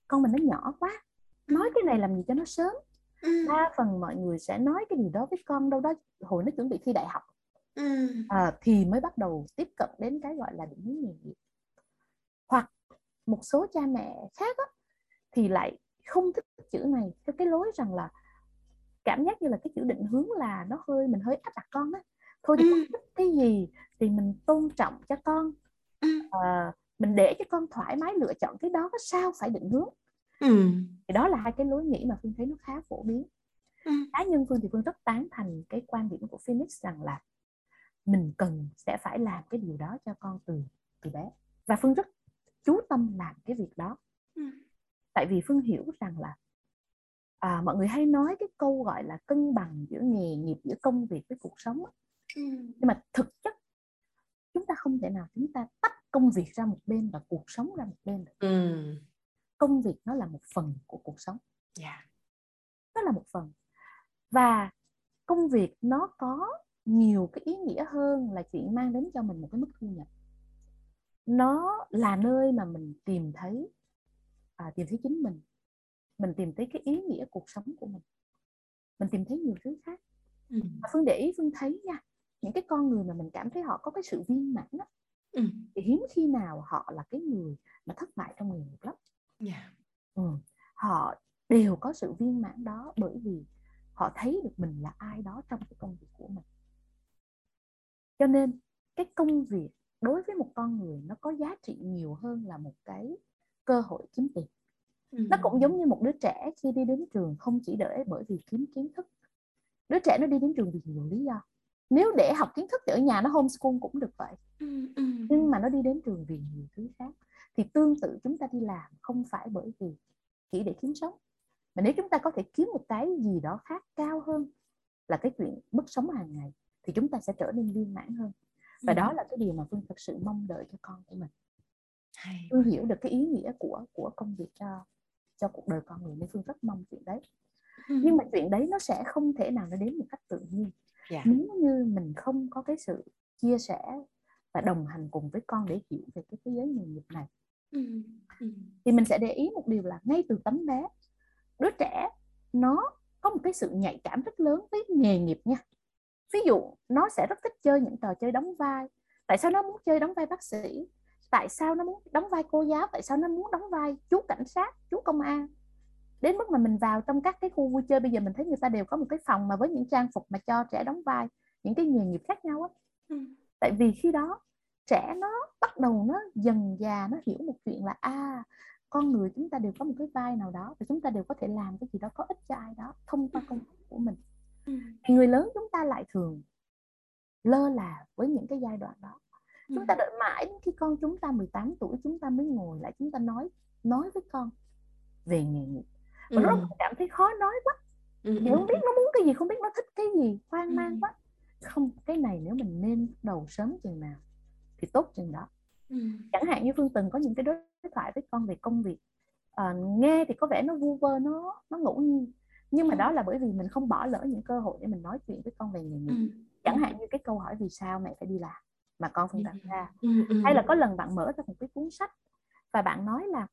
B: con mình nó nhỏ quá nói cái này làm gì cho nó sớm ừ. đa phần mọi người sẽ nói cái gì đó với con đâu đó hồi nó chuẩn bị thi đại học ừ. à, thì mới bắt đầu tiếp cận đến cái gọi là định hướng nghề nghiệp hoặc một số cha mẹ khác á, thì lại không thích chữ này theo cái lối rằng là cảm giác như là cái chữ định hướng là nó hơi mình hơi áp đặt con á thôi thì con. Thích cái gì thì mình tôn trọng cho con. À, mình để cho con thoải mái lựa chọn cái đó sao phải định hướng? Ừ. thì đó là hai cái lối nghĩ mà phương thấy nó khá phổ biến. Ừ. cá nhân phương thì phương rất tán thành cái quan điểm của phoenix rằng là mình cần sẽ phải làm cái điều đó cho con từ từ bé. Và phương rất chú tâm làm cái việc đó. Ừ. tại vì phương hiểu rằng là à, mọi người hay nói cái câu gọi là cân bằng giữa nghề nghiệp giữa công việc với cuộc sống ừ. nhưng mà thực chất chúng ta không thể nào chúng ta tách công việc ra một bên và cuộc sống ra một bên được. Ừ. công việc nó là một phần của cuộc sống yeah. Dạ. nó là một phần và công việc nó có nhiều cái ý nghĩa hơn là chuyện mang đến cho mình một cái mức thu nhập nó là nơi mà mình tìm thấy à, tìm thấy chính mình mình tìm thấy cái ý nghĩa cuộc sống của mình mình tìm thấy nhiều thứ khác ừ. phương để ý phương thấy nha những cái con người mà mình cảm thấy họ có cái sự viên mãn đó, ừ. thì hiếm khi nào họ là cái người mà thất bại trong nghề nghiệp lắm yeah. Dạ. ừ. họ đều có sự viên mãn đó bởi vì họ thấy được mình là ai đó trong cái công việc của mình cho nên cái công việc đối với một con người nó có giá trị nhiều hơn là một cái cơ hội kiếm tiền ừ. nó cũng giống như một đứa trẻ khi đi đến trường không chỉ đợi bởi vì kiếm kiến thức đứa trẻ nó đi đến trường vì nhiều lý do nếu để học kiến thức thì ở nhà nó homeschool cũng được vậy ừ, ừ. nhưng mà nó đi đến trường vì nhiều thứ khác thì tương tự chúng ta đi làm không phải bởi vì chỉ để kiếm sống mà nếu chúng ta có thể kiếm một cái gì đó khác cao hơn là cái chuyện mức sống hàng ngày thì chúng ta sẽ trở nên viên mãn hơn và ừ. đó là cái điều mà phương thật sự mong đợi cho con của mình Hay. phương hiểu được cái ý nghĩa của của công việc cho cho cuộc đời con người nên phương rất mong chuyện đấy ừ. nhưng mà chuyện đấy nó sẽ không thể nào nó đến một cách tự nhiên yeah. Dạ. nếu như mình không có cái sự chia sẻ và đồng hành cùng với con để hiểu về cái thế giới nghề nghiệp này ừ. Ừ. thì mình sẽ để ý một điều là ngay từ tấm bé đứa trẻ nó có một cái sự nhạy cảm rất lớn với nghề nghiệp nha ví dụ nó sẽ rất thích chơi những trò chơi đóng vai tại sao nó muốn chơi đóng vai bác sĩ tại sao nó muốn đóng vai cô giáo tại sao nó muốn đóng vai chú cảnh sát chú công an đến mức mà mình vào trong các cái khu vui chơi bây giờ mình thấy người ta đều có một cái phòng mà với những trang phục mà cho trẻ đóng vai những cái nghề nghiệp khác nhau á. Ừ. tại vì khi đó trẻ nó bắt đầu nó dần già nó hiểu một chuyện là a à, con người chúng ta đều có một cái vai nào đó và chúng ta đều có thể làm cái gì đó có ích cho ai đó thông qua công việc của mình. Ừ. người lớn chúng ta lại thường lơ là với những cái giai đoạn đó. Chúng ta đợi mãi đến khi con chúng ta 18 tuổi chúng ta mới ngồi lại chúng ta nói nói với con về nghề nghiệp và ừ. cảm thấy khó nói quá ừ. thì không biết nó muốn cái gì không biết nó thích cái gì hoang mang quá không cái này nếu mình nên đầu sớm chừng nào thì tốt chừng đó ừ. chẳng hạn như phương từng có những cái đối thoại với con về công việc à, nghe thì có vẻ nó vu vơ nó nó ngẫu nhiên nhưng mà đó là bởi vì mình không bỏ lỡ những cơ hội để mình nói chuyện với con về nghề nghiệp ừ. chẳng hạn như cái câu hỏi vì sao mẹ phải đi làm mà con không đặt ra ừ, ừ. hay là có lần bạn mở ra một cái cuốn sách và bạn nói là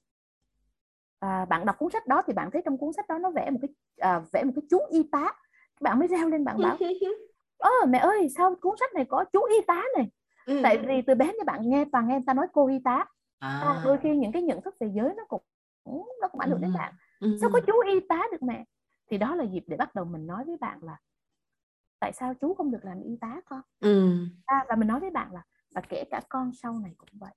B: à, bạn đọc cuốn sách đó thì bạn thấy trong cuốn sách đó nó vẽ một cái à, vẽ một cái chú y tá. Bạn mới reo lên bạn bảo ơ mẹ ơi sao cuốn sách này có chú y tá này? Ừ. tại vì từ bé như bạn nghe toàn nghe người ta nói cô y tá. À. À, đôi khi những cái nhận thức về giới nó cũng nó cũng ảnh hưởng đến bạn. Sao có chú y tá được mẹ? Thì đó là dịp để bắt đầu mình nói với bạn là tại sao chú không được làm y tá con? Ừ. à, và mình nói với bạn là và kể cả con sau này cũng vậy.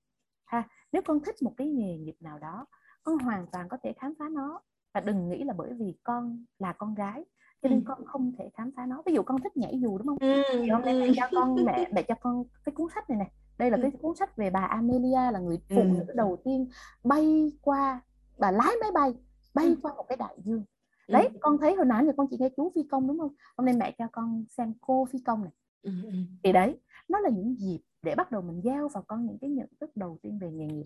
B: Ha nếu con thích một cái nghề nghiệp nào đó con hoàn toàn có thể khám phá nó và đừng nghĩ là bởi vì con là con gái cho nên ừ. con không thể khám phá nó ví dụ con thích nhảy dù đúng không ừ. thì hôm nay mẹ cho con mẹ mẹ cho con cái cuốn sách này này đây là ừ. cái cuốn sách về bà Amelia là người phụ nữ ừ. đầu tiên bay qua bà lái máy bay bay ừ. qua một cái đại dương đấy ừ. con thấy hồi nãy giờ con chỉ nghe chú phi công đúng không hôm nay mẹ cho con xem cô phi công này ừ. thì đấy nó là những dịp để bắt đầu mình gieo vào con những cái nhận thức đầu tiên về nghề nghiệp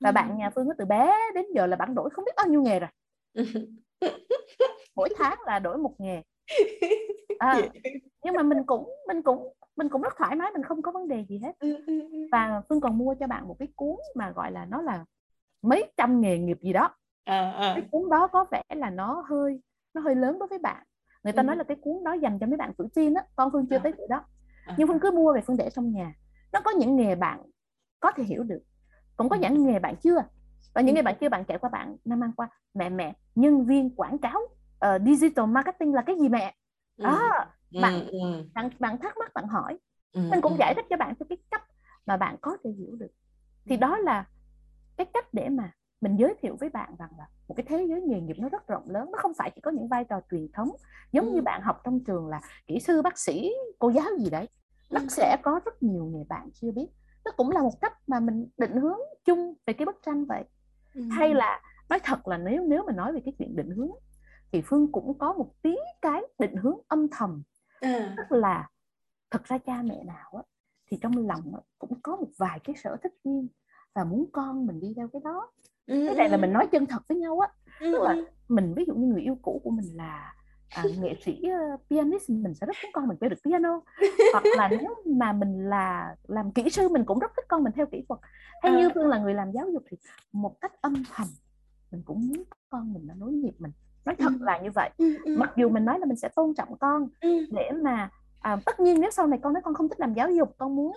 B: và ừ. bạn nhà phương từ bé đến giờ là bạn đổi không biết bao nhiêu nghề rồi mỗi tháng là đổi một nghề à, nhưng mà mình cũng mình cũng mình cũng rất thoải mái mình không có vấn đề gì hết và phương còn mua cho bạn một cái cuốn mà gọi là nó là mấy trăm nghề nghiệp gì đó à, à. cái cuốn đó có vẻ là nó hơi nó hơi lớn đối với bạn người ta ừ. nói là cái cuốn đó dành cho mấy bạn tuổi teen á con phương chưa à. tới tuổi đó à. nhưng phương cứ mua về phương để trong nhà nó có những nghề bạn có thể hiểu được cũng có những nghề bạn chưa và những nghề bạn chưa bạn kể qua bạn năm ăn qua mẹ mẹ nhân viên quảng cáo uh, digital marketing là cái gì mẹ đó ừ. bạn, ừ. bạn bạn thắc mắc bạn hỏi ừ. mình cũng giải thích cho bạn theo cái cách mà bạn có thể hiểu được thì đó là cái cách để mà mình giới thiệu với bạn rằng là một cái thế giới nghề nghiệp nó rất rộng lớn nó không phải chỉ có những vai trò truyền thống giống ừ. như bạn học trong trường là kỹ sư bác sĩ cô giáo gì đấy nó ừ. sẽ có rất nhiều người bạn chưa biết nó cũng là một cách mà mình định hướng chung về cái bức tranh vậy. Ừ. hay là nói thật là nếu nếu mà nói về cái chuyện định hướng thì phương cũng có một tí cái định hướng âm thầm. Ừ. tức là thật ra cha mẹ nào á thì trong lòng cũng có một vài cái sở thích riêng và muốn con mình đi theo cái đó. Cái này là mình nói chân thật với nhau á. Tức là mình ví dụ như người yêu cũ của mình là à, nghệ sĩ uh, pianist mình sẽ rất muốn con mình chơi được piano. Hoặc là nếu mà mình là làm kỹ sư mình cũng rất thích con mình theo kỹ thuật. Hay như phương là người làm giáo dục thì một cách âm thầm mình cũng muốn con mình nó nối nhịp mình. Nói thật là như vậy. Mặc dù mình nói là mình sẽ tôn trọng con để mà à, tất nhiên nếu sau này con nói con không thích làm giáo dục con muốn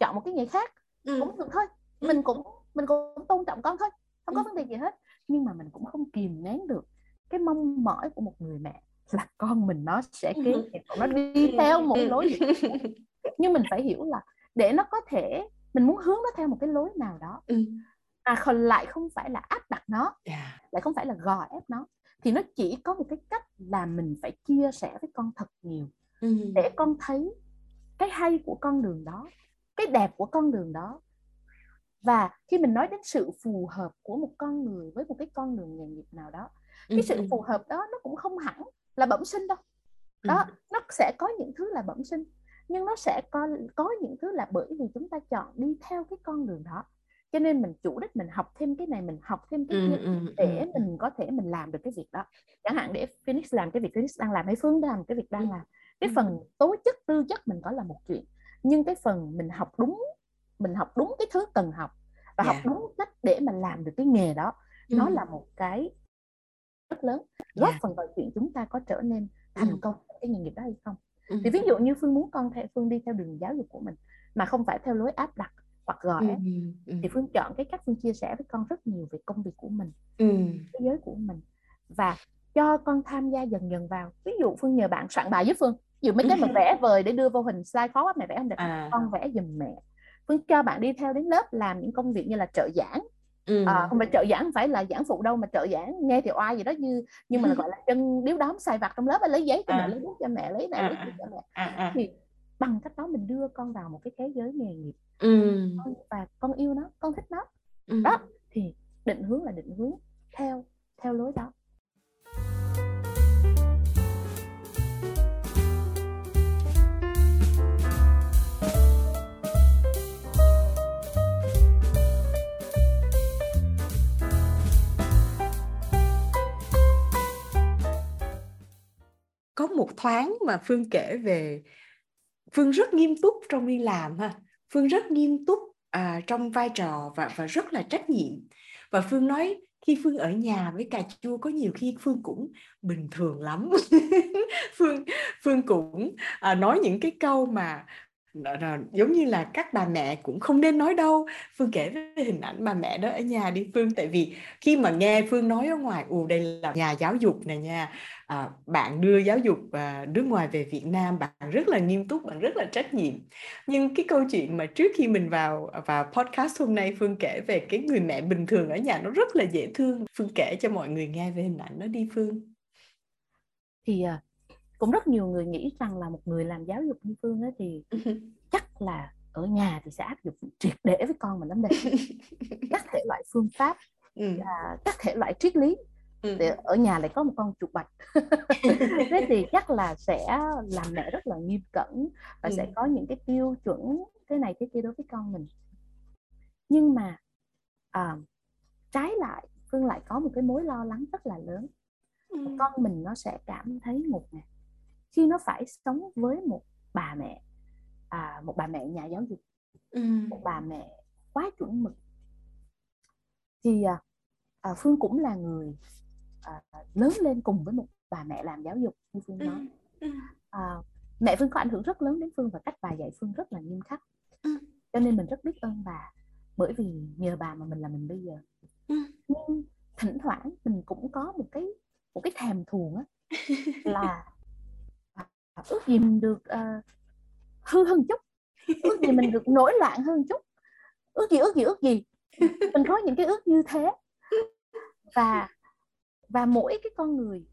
B: chọn một cái nghề khác cũng được thôi. Mình cũng mình cũng tôn trọng con thôi không có vấn đề gì hết. Nhưng mà mình cũng không kìm nén được cái mong mỏi của một người mẹ là con mình nó sẽ kế tiếp nó đi theo một lối gì nhưng mình phải hiểu là để nó có thể mình muốn hướng nó theo một cái lối nào đó à còn lại không phải là áp đặt nó lại không phải là gò ép nó thì nó chỉ có một cái cách là mình phải chia sẻ với con thật nhiều để con thấy cái hay của con đường đó cái đẹp của con đường đó. Và khi mình nói đến sự phù hợp của một con người với một cái con đường nghề nghiệp nào đó cái sự phù hợp đó nó cũng không hẳn là bẩm sinh đâu. Đó nó sẽ có những thứ là bẩm sinh nhưng nó sẽ có có những thứ là bởi vì chúng ta chọn đi theo cái con đường đó. Cho nên mình chủ đích mình học thêm cái này mình học thêm cái kia để mình có thể mình làm được cái việc đó. Chẳng hạn để Phoenix làm cái việc Phoenix đang làm hay Phương làm cái việc đang làm cái phần tố chất tư chất mình có là một chuyện nhưng cái phần mình học đúng mình học đúng cái thứ cần học và yeah. học đúng cách để mà làm được cái nghề đó ừ. nó là một cái rất lớn góp yeah. phần vào chuyện chúng ta có trở nên thành ừ. công cái nghề nghiệp đó hay không ừ. thì ví dụ như phương muốn con theo phương đi theo đường giáo dục của mình mà không phải theo lối áp đặt hoặc ép ừ. Ừ. thì phương chọn cái cách phương chia sẻ với con rất nhiều về công việc của mình ừ. thế giới của mình và cho con tham gia dần dần vào ví dụ phương nhờ bạn soạn bài với phương ví dụ mấy cái mà vẽ vời để đưa vô hình slide khó quá mẹ vẽ không được à. con vẽ giùm mẹ phương cho bạn đi theo đến lớp làm những công việc như là trợ giảng ừ. à, không phải trợ giảng phải là giảng phụ đâu mà trợ giảng nghe thì oai gì đó như nhưng mà gọi là chân điếu đóm xài vặt trong lớp lấy giấy cho à. mẹ lấy bút cho mẹ lấy này à. lấy cho mẹ à. À. thì bằng cách đó mình đưa con vào một cái thế giới nghề nghiệp ừ. và con yêu nó con thích nó ừ. đó thì định hướng là định hướng theo theo lối đó
A: có một thoáng mà phương kể về phương rất nghiêm túc trong đi làm ha. Phương rất nghiêm túc à, trong vai trò và và rất là trách nhiệm. Và phương nói khi phương ở nhà với cà chua có nhiều khi phương cũng bình thường lắm. Phương phương cũng à, nói những cái câu mà giống như là các bà mẹ cũng không nên nói đâu. Phương kể về hình ảnh bà mẹ đó ở nhà đi phương. Tại vì khi mà nghe phương nói ở ngoài ù đây là nhà giáo dục này nha. À, bạn đưa giáo dục à, nước ngoài về Việt Nam bạn rất là nghiêm túc bạn rất là trách nhiệm. Nhưng cái câu chuyện mà trước khi mình vào vào podcast hôm nay Phương kể về cái người mẹ bình thường ở nhà nó rất là dễ thương. Phương kể cho mọi người nghe về hình ảnh đó đi Phương.
B: Thì à, cũng rất nhiều người nghĩ rằng là một người làm giáo dục như Phương ấy thì chắc là ở nhà thì sẽ áp dụng triệt để với con mình lắm đây các thể loại phương pháp ừ. các thể loại triết lý ừ. để ở nhà lại có một con chuột bạch thế thì chắc là sẽ làm mẹ rất là nghiêm cẩn và ừ. sẽ có những cái tiêu chuẩn thế này thế kia đối với con mình nhưng mà à, trái lại phương lại có một cái mối lo lắng rất là lớn ừ. con mình nó sẽ cảm thấy một ngày khi nó phải sống với một bà mẹ à, một bà mẹ nhà giáo dục ừ. một bà mẹ quá chuẩn mực. Thì à, à, phương cũng là người à, lớn lên cùng với một bà mẹ làm giáo dục như phương nói. À, mẹ phương có ảnh hưởng rất lớn đến phương và cách bà dạy phương rất là nghiêm khắc. Cho nên mình rất biết ơn bà bởi vì nhờ bà mà mình là mình bây giờ. Ừ. nhưng thỉnh thoảng mình cũng có một cái một cái thèm thuồng á là ước gì mình được uh, hư hơn chút. Ước gì mình được nổi loạn hơn chút. Ước gì ước gì ước gì. Mình có những cái ước như thế. Và và mỗi cái con người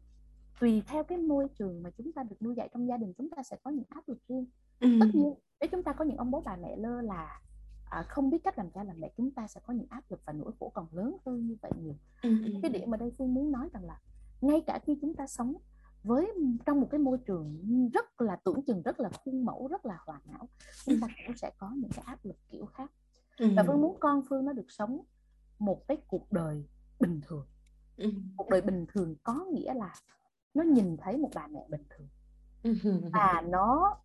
B: tùy theo cái môi trường mà chúng ta được nuôi dạy trong gia đình chúng ta sẽ có những áp lực riêng. Ừ. tất nhiên nếu chúng ta có những ông bố bà mẹ lơ là à, không biết cách làm cha làm mẹ chúng ta sẽ có những áp lực và nỗi khổ còn lớn hơn như vậy nhiều. Ừ. cái điểm mà đây phương muốn nói rằng là ngay cả khi chúng ta sống với trong một cái môi trường rất là tưởng chừng rất là khuôn mẫu rất là hoàn hảo chúng ta cũng sẽ có những cái áp lực kiểu khác. Ừ. và phương muốn con phương nó được sống một cái cuộc đời bình thường. Ừ. cuộc đời bình thường có nghĩa là nó nhìn thấy một bà mẹ bình thường. Và nó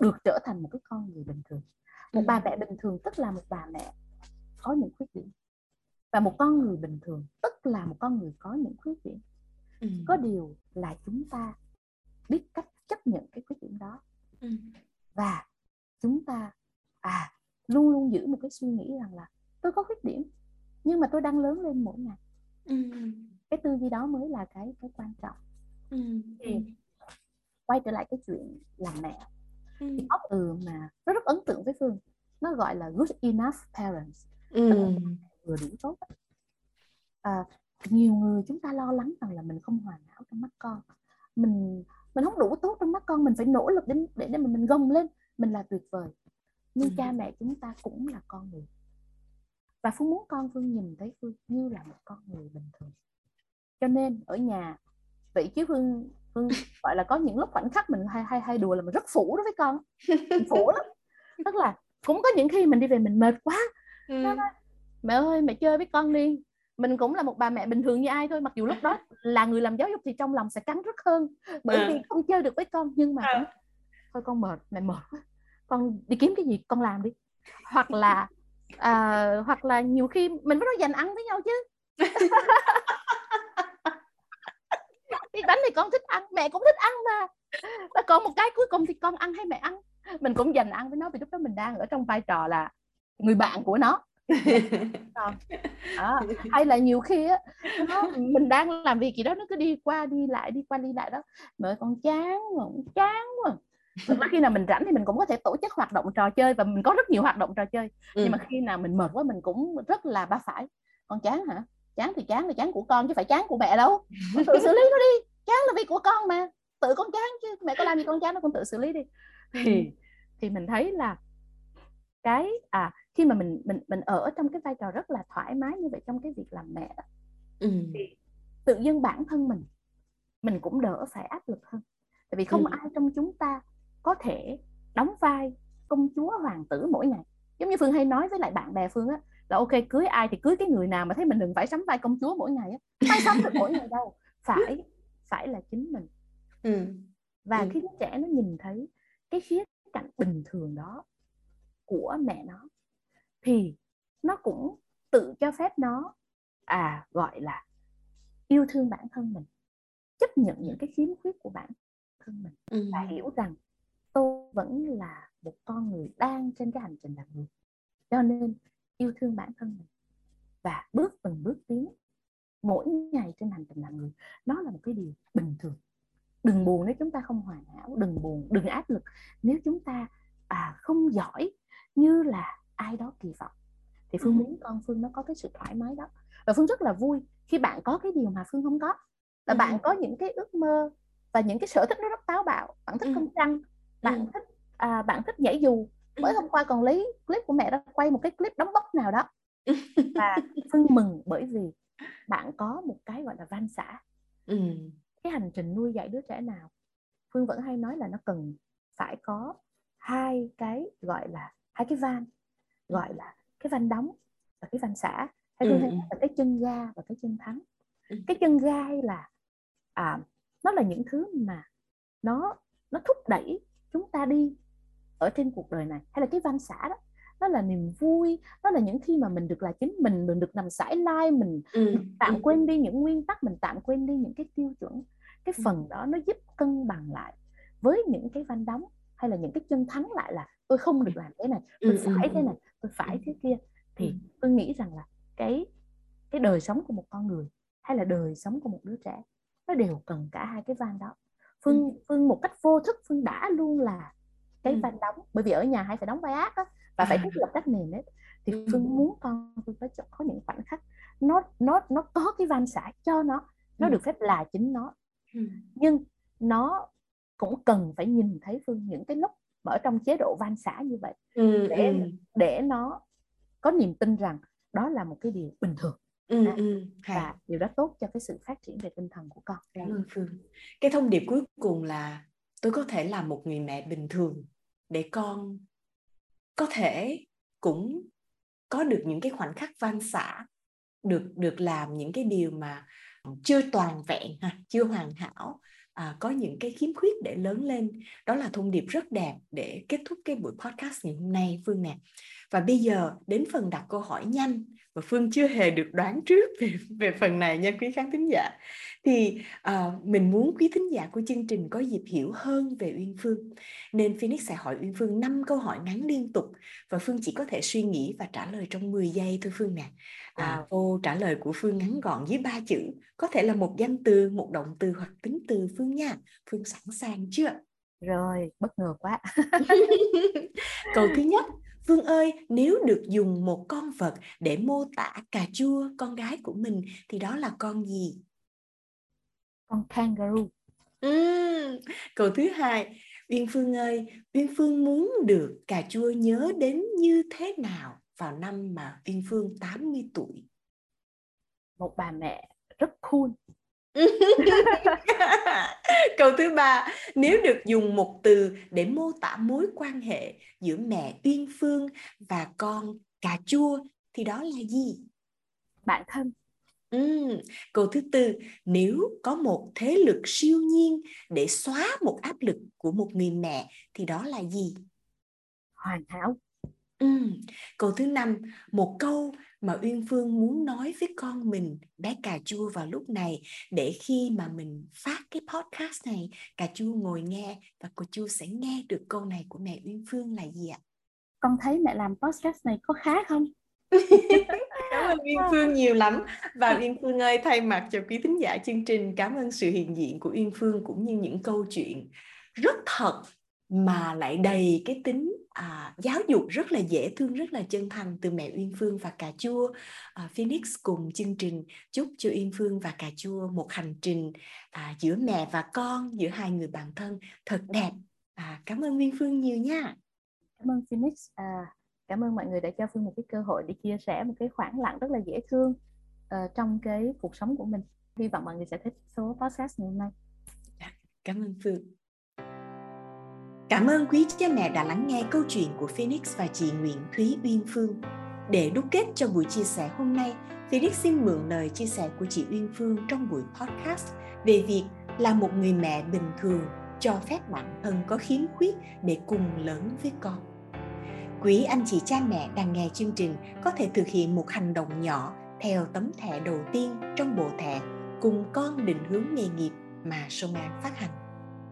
B: được trở thành một cái con người bình thường. Một bà mẹ bình thường tức là một bà mẹ có những khuyết điểm. Và một con người bình thường tức là một con người có những khuyết điểm ừ. có điều là chúng ta biết cách chấp nhận cái khuyết điểm đó ừ. và chúng ta à luôn luôn giữ một cái suy nghĩ rằng là tôi có khuyết điểm nhưng mà tôi đang lớn lên mỗi ngày ừ. cái tư duy đó mới là cái cái quan trọng ừ. thì quay trở lại cái chuyện làm mẹ ừ. thì ốc ừ mà nó rất ấn tượng với phương nó gọi là good enough parents ừ. vừa đủ tốt à, nhiều người chúng ta lo lắng rằng là mình không hoàn hảo trong mắt con. Mình mình không đủ tốt trong mắt con mình phải nỗ lực để để, để mình mình gồng lên. Mình là tuyệt vời. Nhưng ừ. cha mẹ chúng ta cũng là con người. Và phương muốn con phương nhìn thấy phương như là một con người bình thường. Cho nên ở nhà vậy chứ phương phương gọi là có những lúc khoảnh khắc mình hay hay hay đùa là mình rất phủ đối với con. Mình phủ lắm. Tức là cũng có những khi mình đi về mình mệt quá. Ừ. nói, mẹ ơi mẹ chơi với con đi mình cũng là một bà mẹ bình thường như ai thôi mặc dù lúc đó là người làm giáo dục thì trong lòng sẽ cắn rất hơn bởi ừ. vì không chơi được với con. Nhưng mà ừ. thôi con mệt mẹ mệt con đi kiếm cái gì con làm đi. Hoặc là à, hoặc là nhiều khi mình vẫn nói dành ăn với nhau chứ. Cái bánh thì con thích ăn mẹ cũng thích ăn mà. Và còn một cái cuối cùng thì con ăn hay mẹ ăn. Mình cũng dành ăn với nó vì lúc đó mình đang ở trong vai trò là người bạn của nó à, hay là nhiều khi á nó, mình đang làm việc gì đó nó cứ đi qua đi lại đi qua đi lại đó. Mẹ con chán mà chán quá. Thực ra khi nào mình rảnh thì mình cũng có thể tổ chức hoạt động trò chơi và mình có rất nhiều hoạt động trò chơi. Ừ. nhưng mà khi nào mình mệt quá mình cũng rất là ba phải. Con chán hả? Chán thì chán là chán của con chứ phải chán của mẹ đâu. Tự xử lý nó đi. Chán là việc của con mà. Tự con chán chứ. Mẹ có làm gì con chán nó con tự xử lý đi. Thì ừ. thì mình thấy là cái à khi mà mình mình mình ở trong cái vai trò rất là thoải mái như vậy trong cái việc làm mẹ đó ừ. thì tự nhiên bản thân mình mình cũng đỡ phải áp lực hơn tại vì không ừ. ai trong chúng ta có thể đóng vai công chúa hoàng tử mỗi ngày giống như phương hay nói với lại bạn bè phương á là ok cưới ai thì cưới cái người nào mà thấy mình đừng phải sắm vai công chúa mỗi ngày á phải sắm được mỗi ngày đâu phải phải là chính mình ừ. và ừ. khi đứa trẻ nó nhìn thấy cái khía cạnh bình thường đó của mẹ nó thì nó cũng tự cho phép nó à gọi là yêu thương bản thân mình chấp nhận những cái khiếm khuyết của bản thân mình. Ừ. và hiểu rằng tôi vẫn là một con người đang trên cái hành trình làm người cho nên yêu thương bản thân mình. Và bước từng bước tiến mỗi ngày trên hành trình làm người nó là một cái điều bình thường. Đừng buồn nếu chúng ta không hoàn hảo đừng buồn đừng áp lực. Nếu chúng ta à, không giỏi như là ai đó kỳ vọng thì phương ừ. muốn con phương nó có cái sự thoải mái đó và phương rất là vui khi bạn có cái điều mà phương không có là ừ. bạn có những cái ước mơ và những cái sở thích nó rất táo bạo bạn thích ừ. công trăng bạn ừ. thích à, bạn thích nhảy dù mới hôm qua còn lấy clip của mẹ đó quay một cái clip đóng bóc nào đó và phương mừng bởi vì bạn có một cái gọi là van xã ừ. cái hành trình nuôi dạy đứa trẻ nào phương vẫn hay nói là nó cần phải có hai cái gọi là hai cái van gọi là cái van đóng và cái van xả hay ừ. là cái chân ga và cái chân thắng ừ. cái chân ga hay là à, nó là những thứ mà nó nó thúc đẩy chúng ta đi ở trên cuộc đời này hay là cái van xả đó nó là niềm vui nó là những khi mà mình được là chính mình mình được nằm sải lai mình, ừ. mình tạm ừ. quên đi những nguyên tắc mình tạm quên đi những cái tiêu chuẩn cái ừ. phần đó nó giúp cân bằng lại với những cái van đóng hay là những cái chân thắng lại là tôi không được làm thế này tôi
A: ừ,
B: phải
A: ừ,
B: thế này tôi phải thế kia thì
A: ừ.
B: tôi nghĩ rằng là cái cái đời sống của một con người hay là đời sống của một đứa trẻ nó đều cần cả hai cái van đó phương ừ. phương một cách vô thức phương đã luôn là cái ừ. van đóng bởi vì ở nhà hay phải đóng vai ác á và à. phải thiết lập các nền ấy thì ừ. phương muốn con phương phải có những khoảnh khắc nó nó nó có cái van xả cho nó nó ừ. được phép là chính nó ừ. nhưng nó cũng cần phải nhìn thấy phương những cái lúc ở trong chế độ van xả như vậy ừ, để ừ. để nó có niềm tin rằng đó là một cái điều bình thường. Ừ, à, ừ, và điều đó tốt cho cái sự phát triển về tinh thần của con.
A: Cảm ơn phương. Cái thông điệp cuối cùng là tôi có thể là một người mẹ bình thường để con có thể cũng có được những cái khoảnh khắc van xả được được làm những cái điều mà chưa toàn vẹn ha chưa hoàn hảo à, có những cái khiếm khuyết để lớn lên. Đó là thông điệp rất đẹp để kết thúc cái buổi podcast ngày hôm nay phương nè. Và bây giờ đến phần đặt câu hỏi nhanh và phương chưa hề được đoán trước về về phần này nha quý khán thính giả. Thì uh, mình muốn quý thính giả của chương trình có dịp hiểu hơn về uyên phương. Nên phoenix sẽ hỏi uyên phương 5 câu hỏi ngắn liên tục và phương chỉ có thể suy nghĩ và trả lời trong 10 giây thôi phương nè. À, câu trả lời của phương ngắn gọn dưới ba chữ có thể là một danh từ một động từ hoặc tính từ phương nha. Phương sẵn sàng chưa?
B: Rồi bất ngờ quá.
A: Câu thứ nhất Phương ơi, nếu được dùng một con vật để mô tả cà chua con gái của mình thì đó là con gì?
B: Con kangaroo.
A: Uhm, câu thứ hai, Uyên Phương ơi, Uyên Phương muốn được cà chua nhớ đến như thế nào vào năm mà Uyên Phương 80 tuổi?
B: Một bà mẹ rất cool.
A: Câu thứ ba, nếu được dùng một từ để mô tả mối quan hệ giữa mẹ Uyên Phương và con cà chua thì đó là gì?
B: Bạn thân.
A: Ừ. Câu thứ tư, nếu có một thế lực siêu nhiên để xóa một áp lực của một người mẹ thì đó là gì?
B: Hoàn hảo.
A: Ừ. Câu thứ năm, một câu mà Uyên Phương muốn nói với con mình bé cà chua vào lúc này để khi mà mình phát cái podcast này cà chua ngồi nghe và cô chua sẽ nghe được câu này của mẹ Uyên Phương là gì ạ?
B: Con thấy mẹ làm podcast này có khá không?
A: cảm ơn Uyên Phương nhiều lắm và Uyên Phương ơi thay mặt cho quý thính giả chương trình cảm ơn sự hiện diện của Uyên Phương cũng như những câu chuyện rất thật mà lại đầy cái tính à, giáo dục rất là dễ thương rất là chân thành từ mẹ Uyên Phương và cà chua. À, Phoenix cùng chương trình chúc cho Uyên Phương và cà chua một hành trình à, giữa mẹ và con giữa hai người bạn thân thật đẹp. À, cảm ơn Uyên Phương nhiều nha.
B: Cảm ơn Phoenix. À, cảm ơn mọi người đã cho Phương một cái cơ hội để chia sẻ một cái khoảng lặng rất là dễ thương uh, trong cái cuộc sống của mình. Hy vọng mọi người sẽ thích số podcast ngày hôm nay.
A: Dạ, cảm ơn Phương Cảm ơn quý cha mẹ đã lắng nghe câu chuyện của Phoenix và chị Nguyễn Thúy Uyên Phương. Để đúc kết cho buổi chia sẻ hôm nay, Phoenix xin mượn lời chia sẻ của chị Uyên Phương trong buổi podcast về việc là một người mẹ bình thường cho phép bản thân có khiếm khuyết để cùng lớn với con. Quý anh chị cha mẹ đang nghe chương trình có thể thực hiện một hành động nhỏ theo tấm thẻ đầu tiên trong bộ thẻ cùng con định hướng nghề nghiệp mà Sông An phát hành.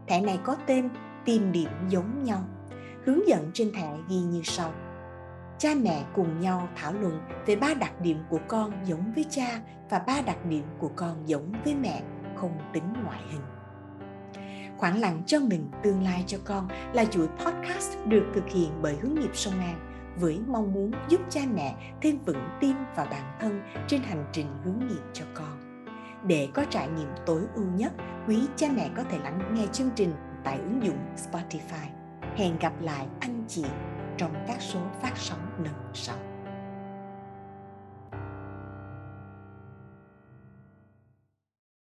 A: Thẻ này có tên tìm điểm giống nhau. Hướng dẫn trên thẻ ghi như sau. Cha mẹ cùng nhau thảo luận về ba đặc điểm của con giống với cha và ba đặc điểm của con giống với mẹ, không tính ngoại hình. Khoảng lặng cho mình, tương lai cho con là chuỗi podcast được thực hiện bởi hướng nghiệp sông An với mong muốn giúp cha mẹ thêm vững tin vào bản thân trên hành trình hướng nghiệp cho con. Để có trải nghiệm tối ưu nhất, quý cha mẹ có thể lắng nghe chương trình tại ứng dụng Spotify. Hẹn gặp lại anh chị trong các số phát sóng lần sau.